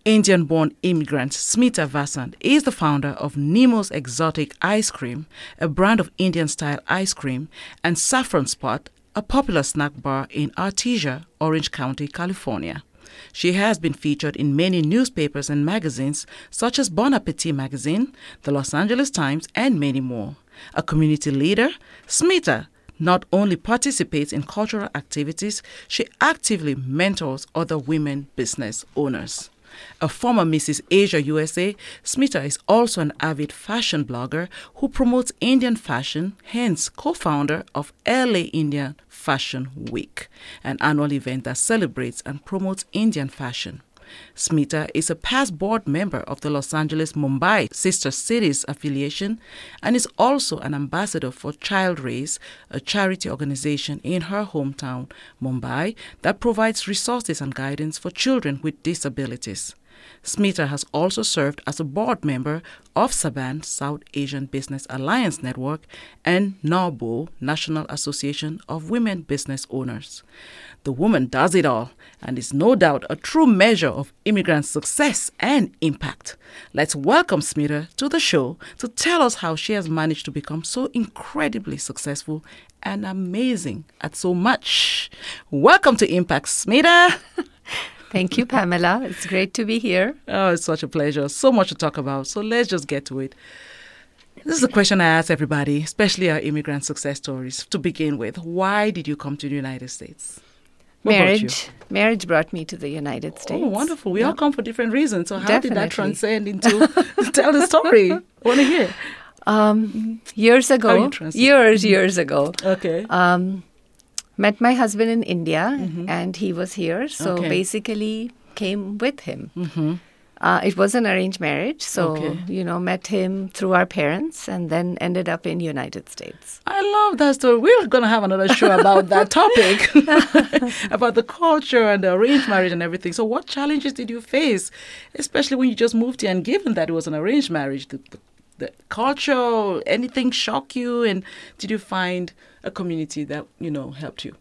B: Indian born immigrant Smita Vasant is the founder of Nemo's Exotic Ice Cream, a brand of Indian style ice cream, and Saffron Spot, a popular snack bar in Artesia, Orange County, California. She has been featured in many newspapers and magazines, such as Bon Appetit magazine, the Los Angeles Times, and many more. A community leader, Smita not only participates in cultural activities, she actively mentors other women business owners. A former Mrs. Asia USA, Smita is also an avid fashion blogger who promotes Indian fashion, hence co founder of LA Indian Fashion Week, an annual event that celebrates and promotes Indian fashion. Smita is a past board member of the Los Angeles Mumbai Sister Cities affiliation and is also an ambassador for Child Raise, a charity organization in her hometown, Mumbai, that provides resources and guidance for children with disabilities. Smita has also served as a board member of SABAN, South Asian Business Alliance Network, and NAWBO, National Association of Women Business Owners. The woman does it all and is no doubt a true measure of immigrant success and impact. Let's welcome Smita to the show to tell us how she has managed to become so incredibly successful and amazing at so much. Welcome to Impact, Smita.
H: Thank you, Pamela. It's great to be here.
B: Oh, it's such a pleasure. So much to talk about. So let's just get to it. This is a question I ask everybody, especially our immigrant success stories. To begin with, why did you come to the United States?
H: What marriage. Brought marriage brought me to the United oh, States.
B: Oh, wonderful. We all come for different reasons. So how Definitely. did that transcend into tell the story? I want to hear.
H: Um, years ago, years, years ago.
B: Okay.
H: Um, met my husband in India, mm-hmm. and he was here. So okay. basically, came with him. Mm-hmm. Uh, it was an arranged marriage, so okay. you know, met him through our parents, and then ended up in United States.
B: I love that story. We're gonna have another show about that topic, about the culture and the arranged marriage and everything. So, what challenges did you face, especially when you just moved here? And given that it was an arranged marriage, the, the, the culture, anything shock you? And did you find a community that you know helped you?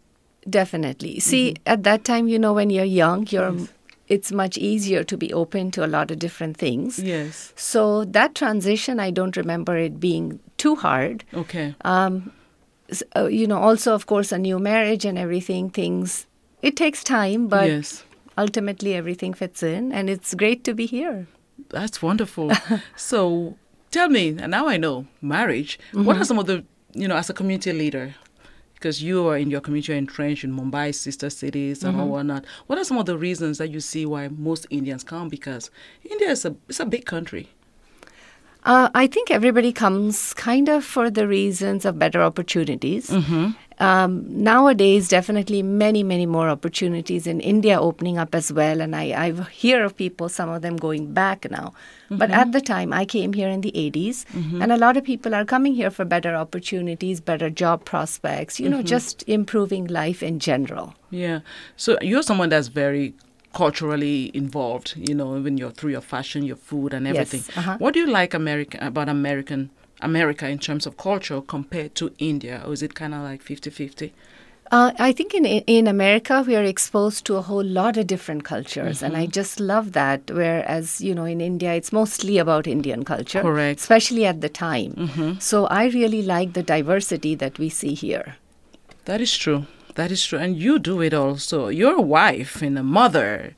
H: Definitely. See, mm-hmm. at that time, you know, when you're young, you're yes it's much easier to be open to a lot of different things.
B: Yes.
H: So that transition, I don't remember it being too hard.
B: Okay. Um,
H: uh, you know, also of course a new marriage and everything. Things it takes time, but
B: yes.
H: ultimately everything fits in, and it's great to be here.
B: That's wonderful. so tell me, and now I know marriage. What are some of the, you know, as a community leader, because you are in your community entrenched in Mumbai, sister cities, and all whatnot. What are some of the reasons that you see why most Indians come? Because India is a it's a big country.
H: Uh, I think everybody comes kind of for the reasons of better opportunities. Um, nowadays, definitely many, many more opportunities in India opening up as well. And I, I hear of people, some of them going back now. But at the time, I came here in the 80s, and a lot of people are coming here for better opportunities, better job prospects, you know, just improving life in general.
B: Yeah. So you're someone that's very culturally involved, you know, even your through your fashion, your food and everything.
H: uh-huh.
B: What do you like America about American America in terms of culture compared to India? Or is it kind of like 50-50?
H: Uh, I think in in America we are exposed to a whole lot of different cultures, and I just love that. Whereas you know in India it's mostly about Indian culture,
B: Correct.
H: Especially at the time. So I really like the diversity that we see here.
B: That is true. That is true. And you do it also. You're a wife and a mother,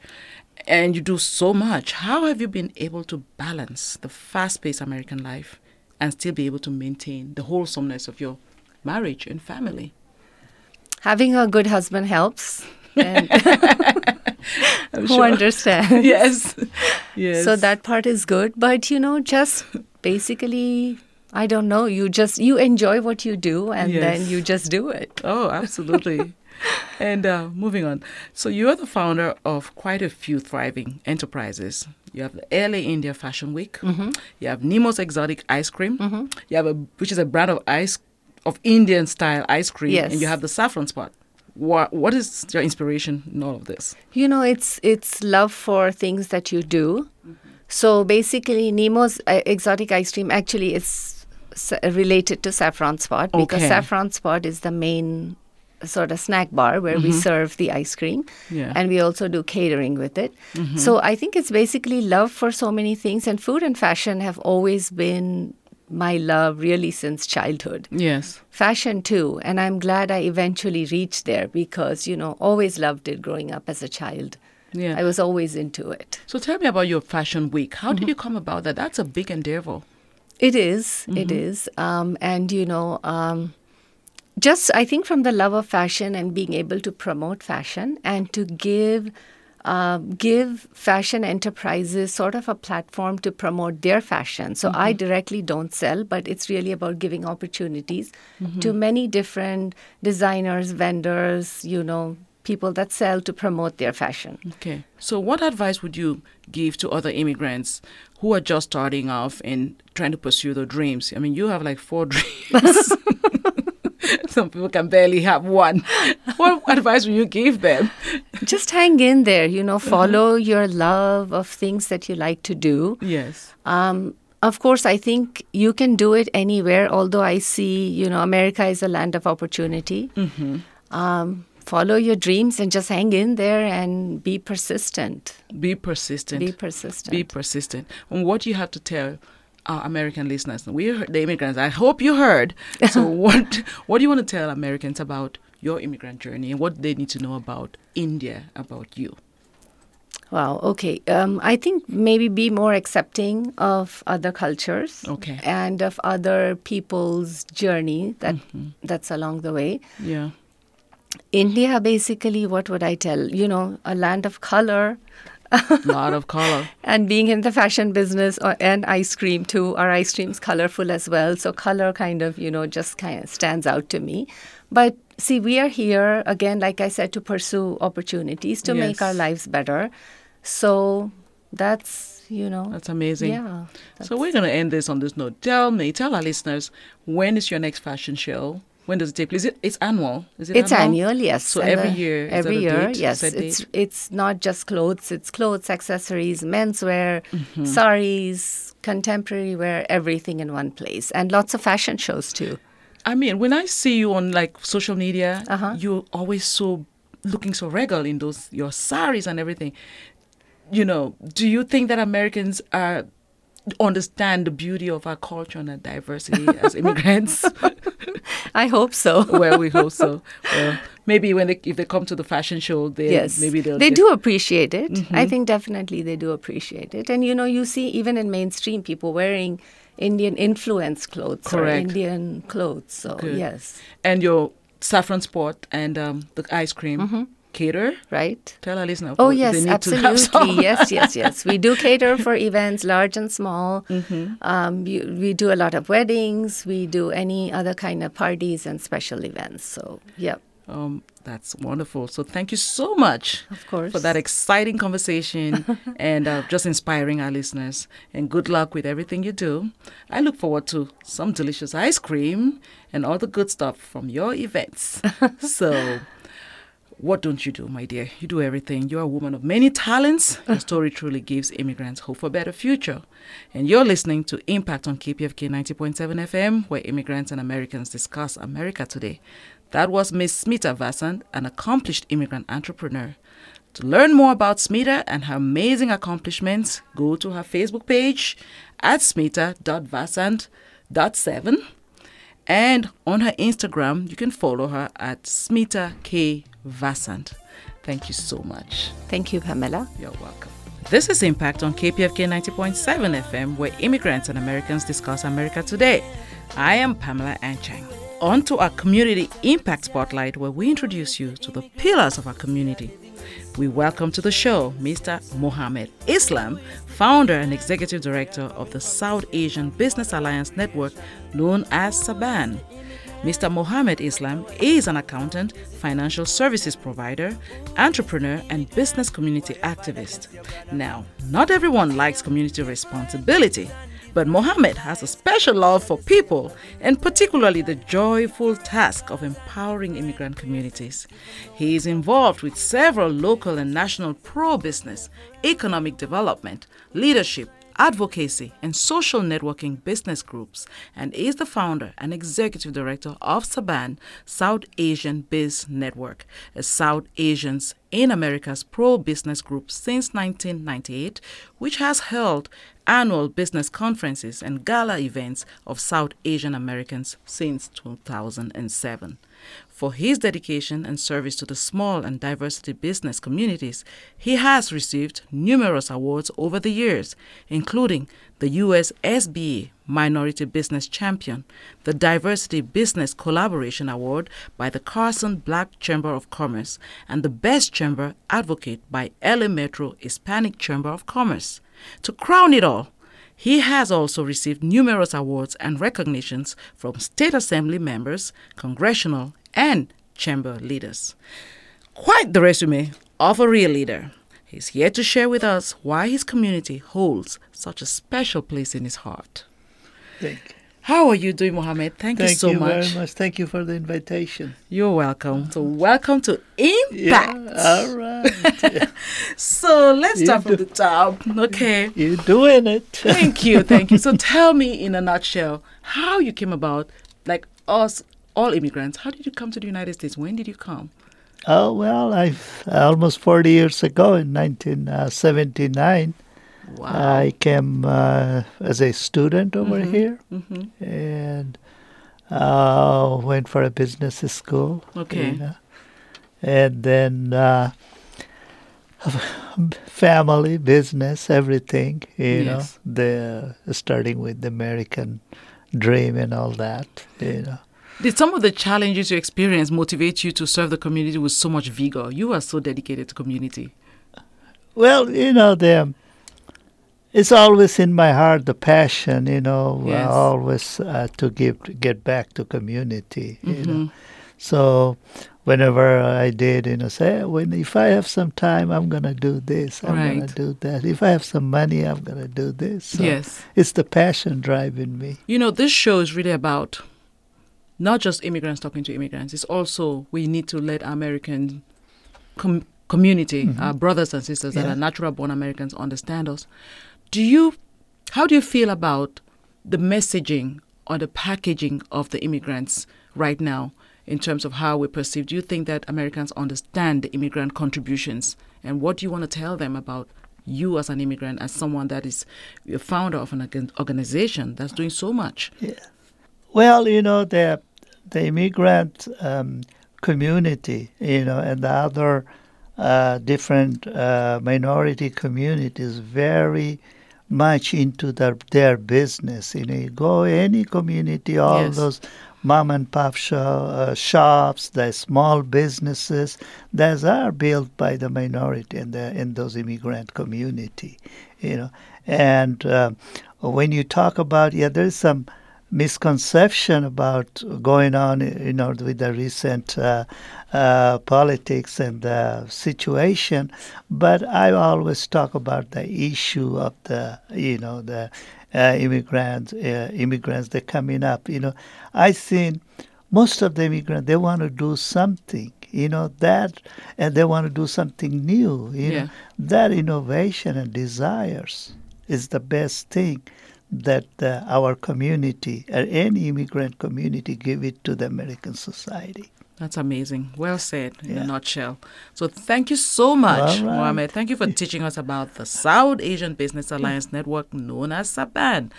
B: and you do so much. How have you been able to balance the fast paced American life and still be able to maintain the wholesomeness of your marriage and family?
H: Having a good husband helps, who
B: sure.
H: understands.
B: yes. Yes.
H: So that part is good, but you know, just basically, I don't know. You just you enjoy what you do, and then you just do it.
B: Oh, absolutely. and uh, moving on. So you're the founder of quite a few thriving enterprises. You have the LA India Fashion Week.
H: Mm-hmm.
B: You have Nemo's Exotic Ice Cream. You have a which is a brand of ice of Indian style ice cream.
H: Yes.
B: And you have the Saffron Spot. What what is your inspiration in all of this?
H: You know, it's it's love for things that you do. So basically, Nemo's uh, exotic ice cream actually is related to Saffron Spot because
B: Okay.
H: Saffron Spot is the main sort of snack bar where we mm-hmm. serve the ice cream,
B: Yeah.
H: and we also do catering with it. Mm-hmm. So I think it's basically love for so many things, and food and fashion have always been my love really since childhood
B: Yes.
H: fashion too and i'm glad i eventually reached there because you know always loved it growing up as a child
B: Yeah.
H: i was always into it
B: so tell me about your fashion week. How did mm-hmm. you come about that? That's a big endeavor.
H: It is, it is. Um, and you know um, just i think from the love of fashion and being able to promote fashion and to give um, give fashion enterprises sort of a platform to promote their fashion. So I directly don't sell, but it's really about giving opportunities to many different designers, vendors, you know, people that sell to promote their fashion.
B: Okay. So, what advice would you give to other immigrants who are just starting off and trying to pursue their dreams? I mean, you have like four dreams. Some people can barely have one. What advice would you give them?
H: Just hang in there, you know, follow your love of things that you like to do.
B: Yes.
H: Um, of course, I think you can do it anywhere, although I see, you know, America is a land of opportunity. Hmm. Um, follow your dreams and just hang in there and be persistent.
B: Be persistent.
H: Be persistent.
B: Be persistent. And what you have to tell our American listeners? We heard the immigrants. I hope you heard. So, what what do you want to tell Americans about your immigrant journey and what they need to know about India, about you?
H: Wow. Okay. Um, I think maybe be more accepting of other cultures.
B: Okay.
H: And of other people's journey that that's along the way.
B: Yeah.
H: India, basically, what would I tell? You know, a land of color.
B: A lot of color.
H: And being in the fashion business or, and ice cream too, our ice cream's colorful as well. So color kind of, you know, just kind of stands out to me. But see, we are here again, like I said, to pursue opportunities to make our lives better. So that's, you know,
B: That's amazing.
H: yeah.
B: So we're going to end this on this note. Tell me, tell our listeners, when is your next fashion show? When does it take place? Is it, it's annual. Is it
H: It's annual, yes.
B: So
H: and
B: every
H: the-
B: year,
H: every year, yes. It's it's not just clothes; it's clothes, accessories, menswear,
B: Mm-hmm.
H: saris, contemporary wear, everything in one place, and lots of fashion shows too.
B: I mean, when I see you on like social media,
H: Uh-huh.
B: you're always so looking so regal in those your saris and everything. You know, do you think that Americans are understand the beauty of our culture and our diversity as immigrants?
H: I hope so.
B: well, we hope so. Well, maybe when they if they come to the fashion show, they
H: yes,
B: maybe they'll
H: they
B: get-
H: do appreciate it.
B: Mm-hmm.
H: I think definitely they do appreciate it. And you know, you see even in mainstream people wearing Indian influence clothes or
B: Correct.
H: Indian clothes. So
B: Good.
H: yes,
B: and your Saffron Spot and um, the ice cream cater.
H: right.
B: Tell our listener.
H: Oh yes,
B: they need to have some.
H: absolutely. yes, yes, yes. We do cater for events, large and small.
B: Mm-hmm.
H: Um, you, we do a lot of weddings. We do any other kind of parties and special events. So, yep.
B: Um, that's wonderful. So thank you so much,
H: Of course.
B: for that exciting conversation and uh, just inspiring our listeners. And good luck with everything you do. I look forward to some delicious ice cream and all the good stuff from your events. so. What don't you do, my dear? You do everything. You're a woman of many talents. Your story truly gives immigrants hope for a better future. And you're listening to Impact on KPFK 90.7 FM, where immigrants and Americans discuss America today. That was Miss Smita Vasant, an accomplished immigrant entrepreneur. To learn more about Smita and her amazing accomplishments, go to her Facebook page at smita.vasant.7. And on her Instagram, you can follow her at Smita K. Vasant. Thank you so much.
H: Thank you, Pamela.
B: You're welcome. This is Impact on KPFK 90.7 FM, where immigrants and Americans discuss America today. I am Pamela Anchang. On to our Community Impact Spotlight, where we introduce you to the pillars of our community. We welcome to the show Mr. Mohammed Islam, founder and executive director of the South Asian Business Alliance Network, known as SABAN. Mr. Mohammed Islam is an accountant, financial services provider, entrepreneur, and business community activist. Now, not everyone likes community responsibility, but Mohammed has a special love for people and particularly the joyful task of empowering immigrant communities. He is involved with several local and national pro business, economic development, leadership, advocacy, and social networking business groups, and is the founder and executive director of Saban South Asian Biz Network, a South Asians in America's pro business group since 1998, which has held annual business conferences and gala events of South Asian Americans since 2007. For his dedication and service to the small and diversity business communities, he has received numerous awards over the years, including the U.S. SBA Minority Business Champion, the Diversity Business Collaboration Award by the Carson Black Chamber of Commerce, and the Best Chamber Advocate by LA Metro Hispanic Chamber of Commerce. To crown it all, he has also received numerous awards and recognitions from state assembly members, congressional, and chamber leaders. Quite the resume of a real leader. He's here to share with us why his community holds such a special place in his heart.
I: Thank you.
B: How are you doing, Mohammed? Thank,
I: Thank
B: you so
I: you
B: much.
I: very much. Thank you for the invitation.
B: You're welcome. So, welcome to Impact.
I: Yeah, all right.
B: So, let's
I: You
B: start from the top. Okay.
I: You're doing it.
B: Thank you, thank you. So tell me in a nutshell how you came about, like us, all immigrants. How did you come to the United States? When did you come?
I: Oh well, I've almost 40 years ago in 1979.
B: Wow.
I: I came uh, as a student over
B: Mhm.
I: here
B: hmm
I: and uh, went for a business school. you
B: Okay.
I: know. And then uh, family, business, everything, you know, the, starting with the American dream and all that, you know.
B: Did some of the challenges you experienced motivate you to serve the community with so much vigor? You are so dedicated to community.
I: Well, you know, the it's always in my heart the passion, you know,
B: Yes.
I: uh, always uh, to give get back to community, you know.
B: Mhm.
I: So whenever I did, you know, say when if I have some time, I'm gonna do this, I'm gonna do that. If I have some money, I'm gonna do this. So
B: Yes.
I: it's the passion driving me.
B: You know, this show is really about not just immigrants talking to immigrants. It's also we need to let American com- community, our brothers and sisters that are natural born Americans, understand us. Do you, how do you feel about the messaging or the packaging of the immigrants right now in terms of how we perceive? Do you think that Americans understand the immigrant contributions? And what do you want to tell them about you as an immigrant, as someone that is a founder of an organization that's doing so much? Yeah.
I: Well, you know, the the immigrant um, community, you know, and the other uh, different uh, minority communities very much into their, their business. You know, you go any community, all
B: Yes.
I: those mom and pop uh, shops, the small businesses, those are built by the minority and the, in those immigrant community. You know, and uh, when you talk about yeah, there's some misconception about going on, you know, with the recent uh, uh, politics and the situation. But I always talk about the issue of the, you know, the uh, immigrants, uh, immigrants that coming up. You know, I think most of the immigrants they want to do something. You know that, and they want to do something new. You
B: Yeah.
I: know that innovation and desires is the best thing that uh, our community, or any immigrant community, give it to the American society.
B: That's amazing. Well said in a nutshell. So thank you so much,
I: right.
B: Mohammed. Thank you for teaching us about the South Asian Business Alliance Network known as SABAN,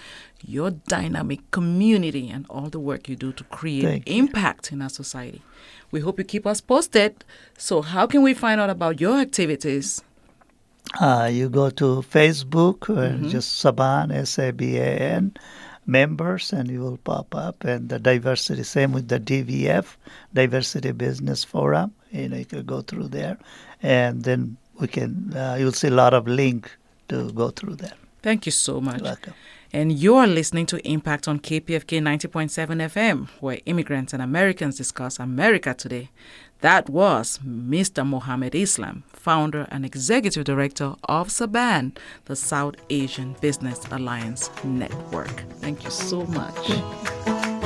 B: your dynamic community and all the work you do to create
I: Thank you.
B: impact in our society. We hope you keep us posted. So how can we find out about your activities?
I: Uh, you go to Facebook, uh,
B: Mm-hmm.
I: just Saban, S A B A N, members, and you will pop up. And the diversity, same with the DVF, Diversity Business Forum. You know, you can go through there, and then we can. Uh, you'll see a lot of link to go through there.
B: Thank you so much.
I: Welcome.
B: And you are listening to Impact on KPFK 90.7 FM, where immigrants and Americans discuss America today. That was Mr. Mohammed Islam, founder and executive director of SABAN, the South Asian Business Alliance Network. Thank you so much.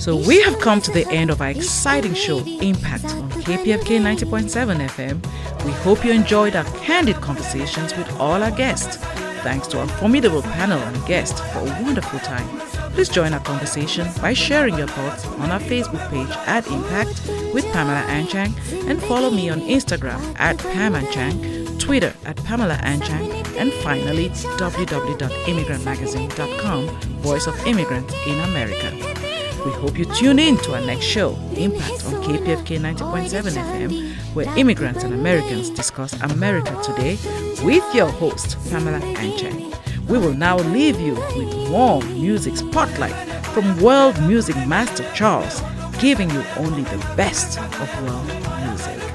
B: So we have come to the end of our exciting show, Impact, on KPFK 90.7 FM. We hope you enjoyed our candid conversations with all our guests. Thanks to our formidable panel and guests for a wonderful time. Please join our conversation by sharing your thoughts on our Facebook page at Impact with Pamela Anchang and follow me on Instagram at Pam Anchang, Twitter at Pamela Anchang, and finally www.immigrantmagazine.com, Voice of Immigrants in America. We hope you tune in to our next show, Impact on KPFK 90.7 FM, where immigrants and Americans discuss America today with your host, Pamela Anchang. We will now leave you with more music spotlight from world music master Charles, giving you only the best of world music.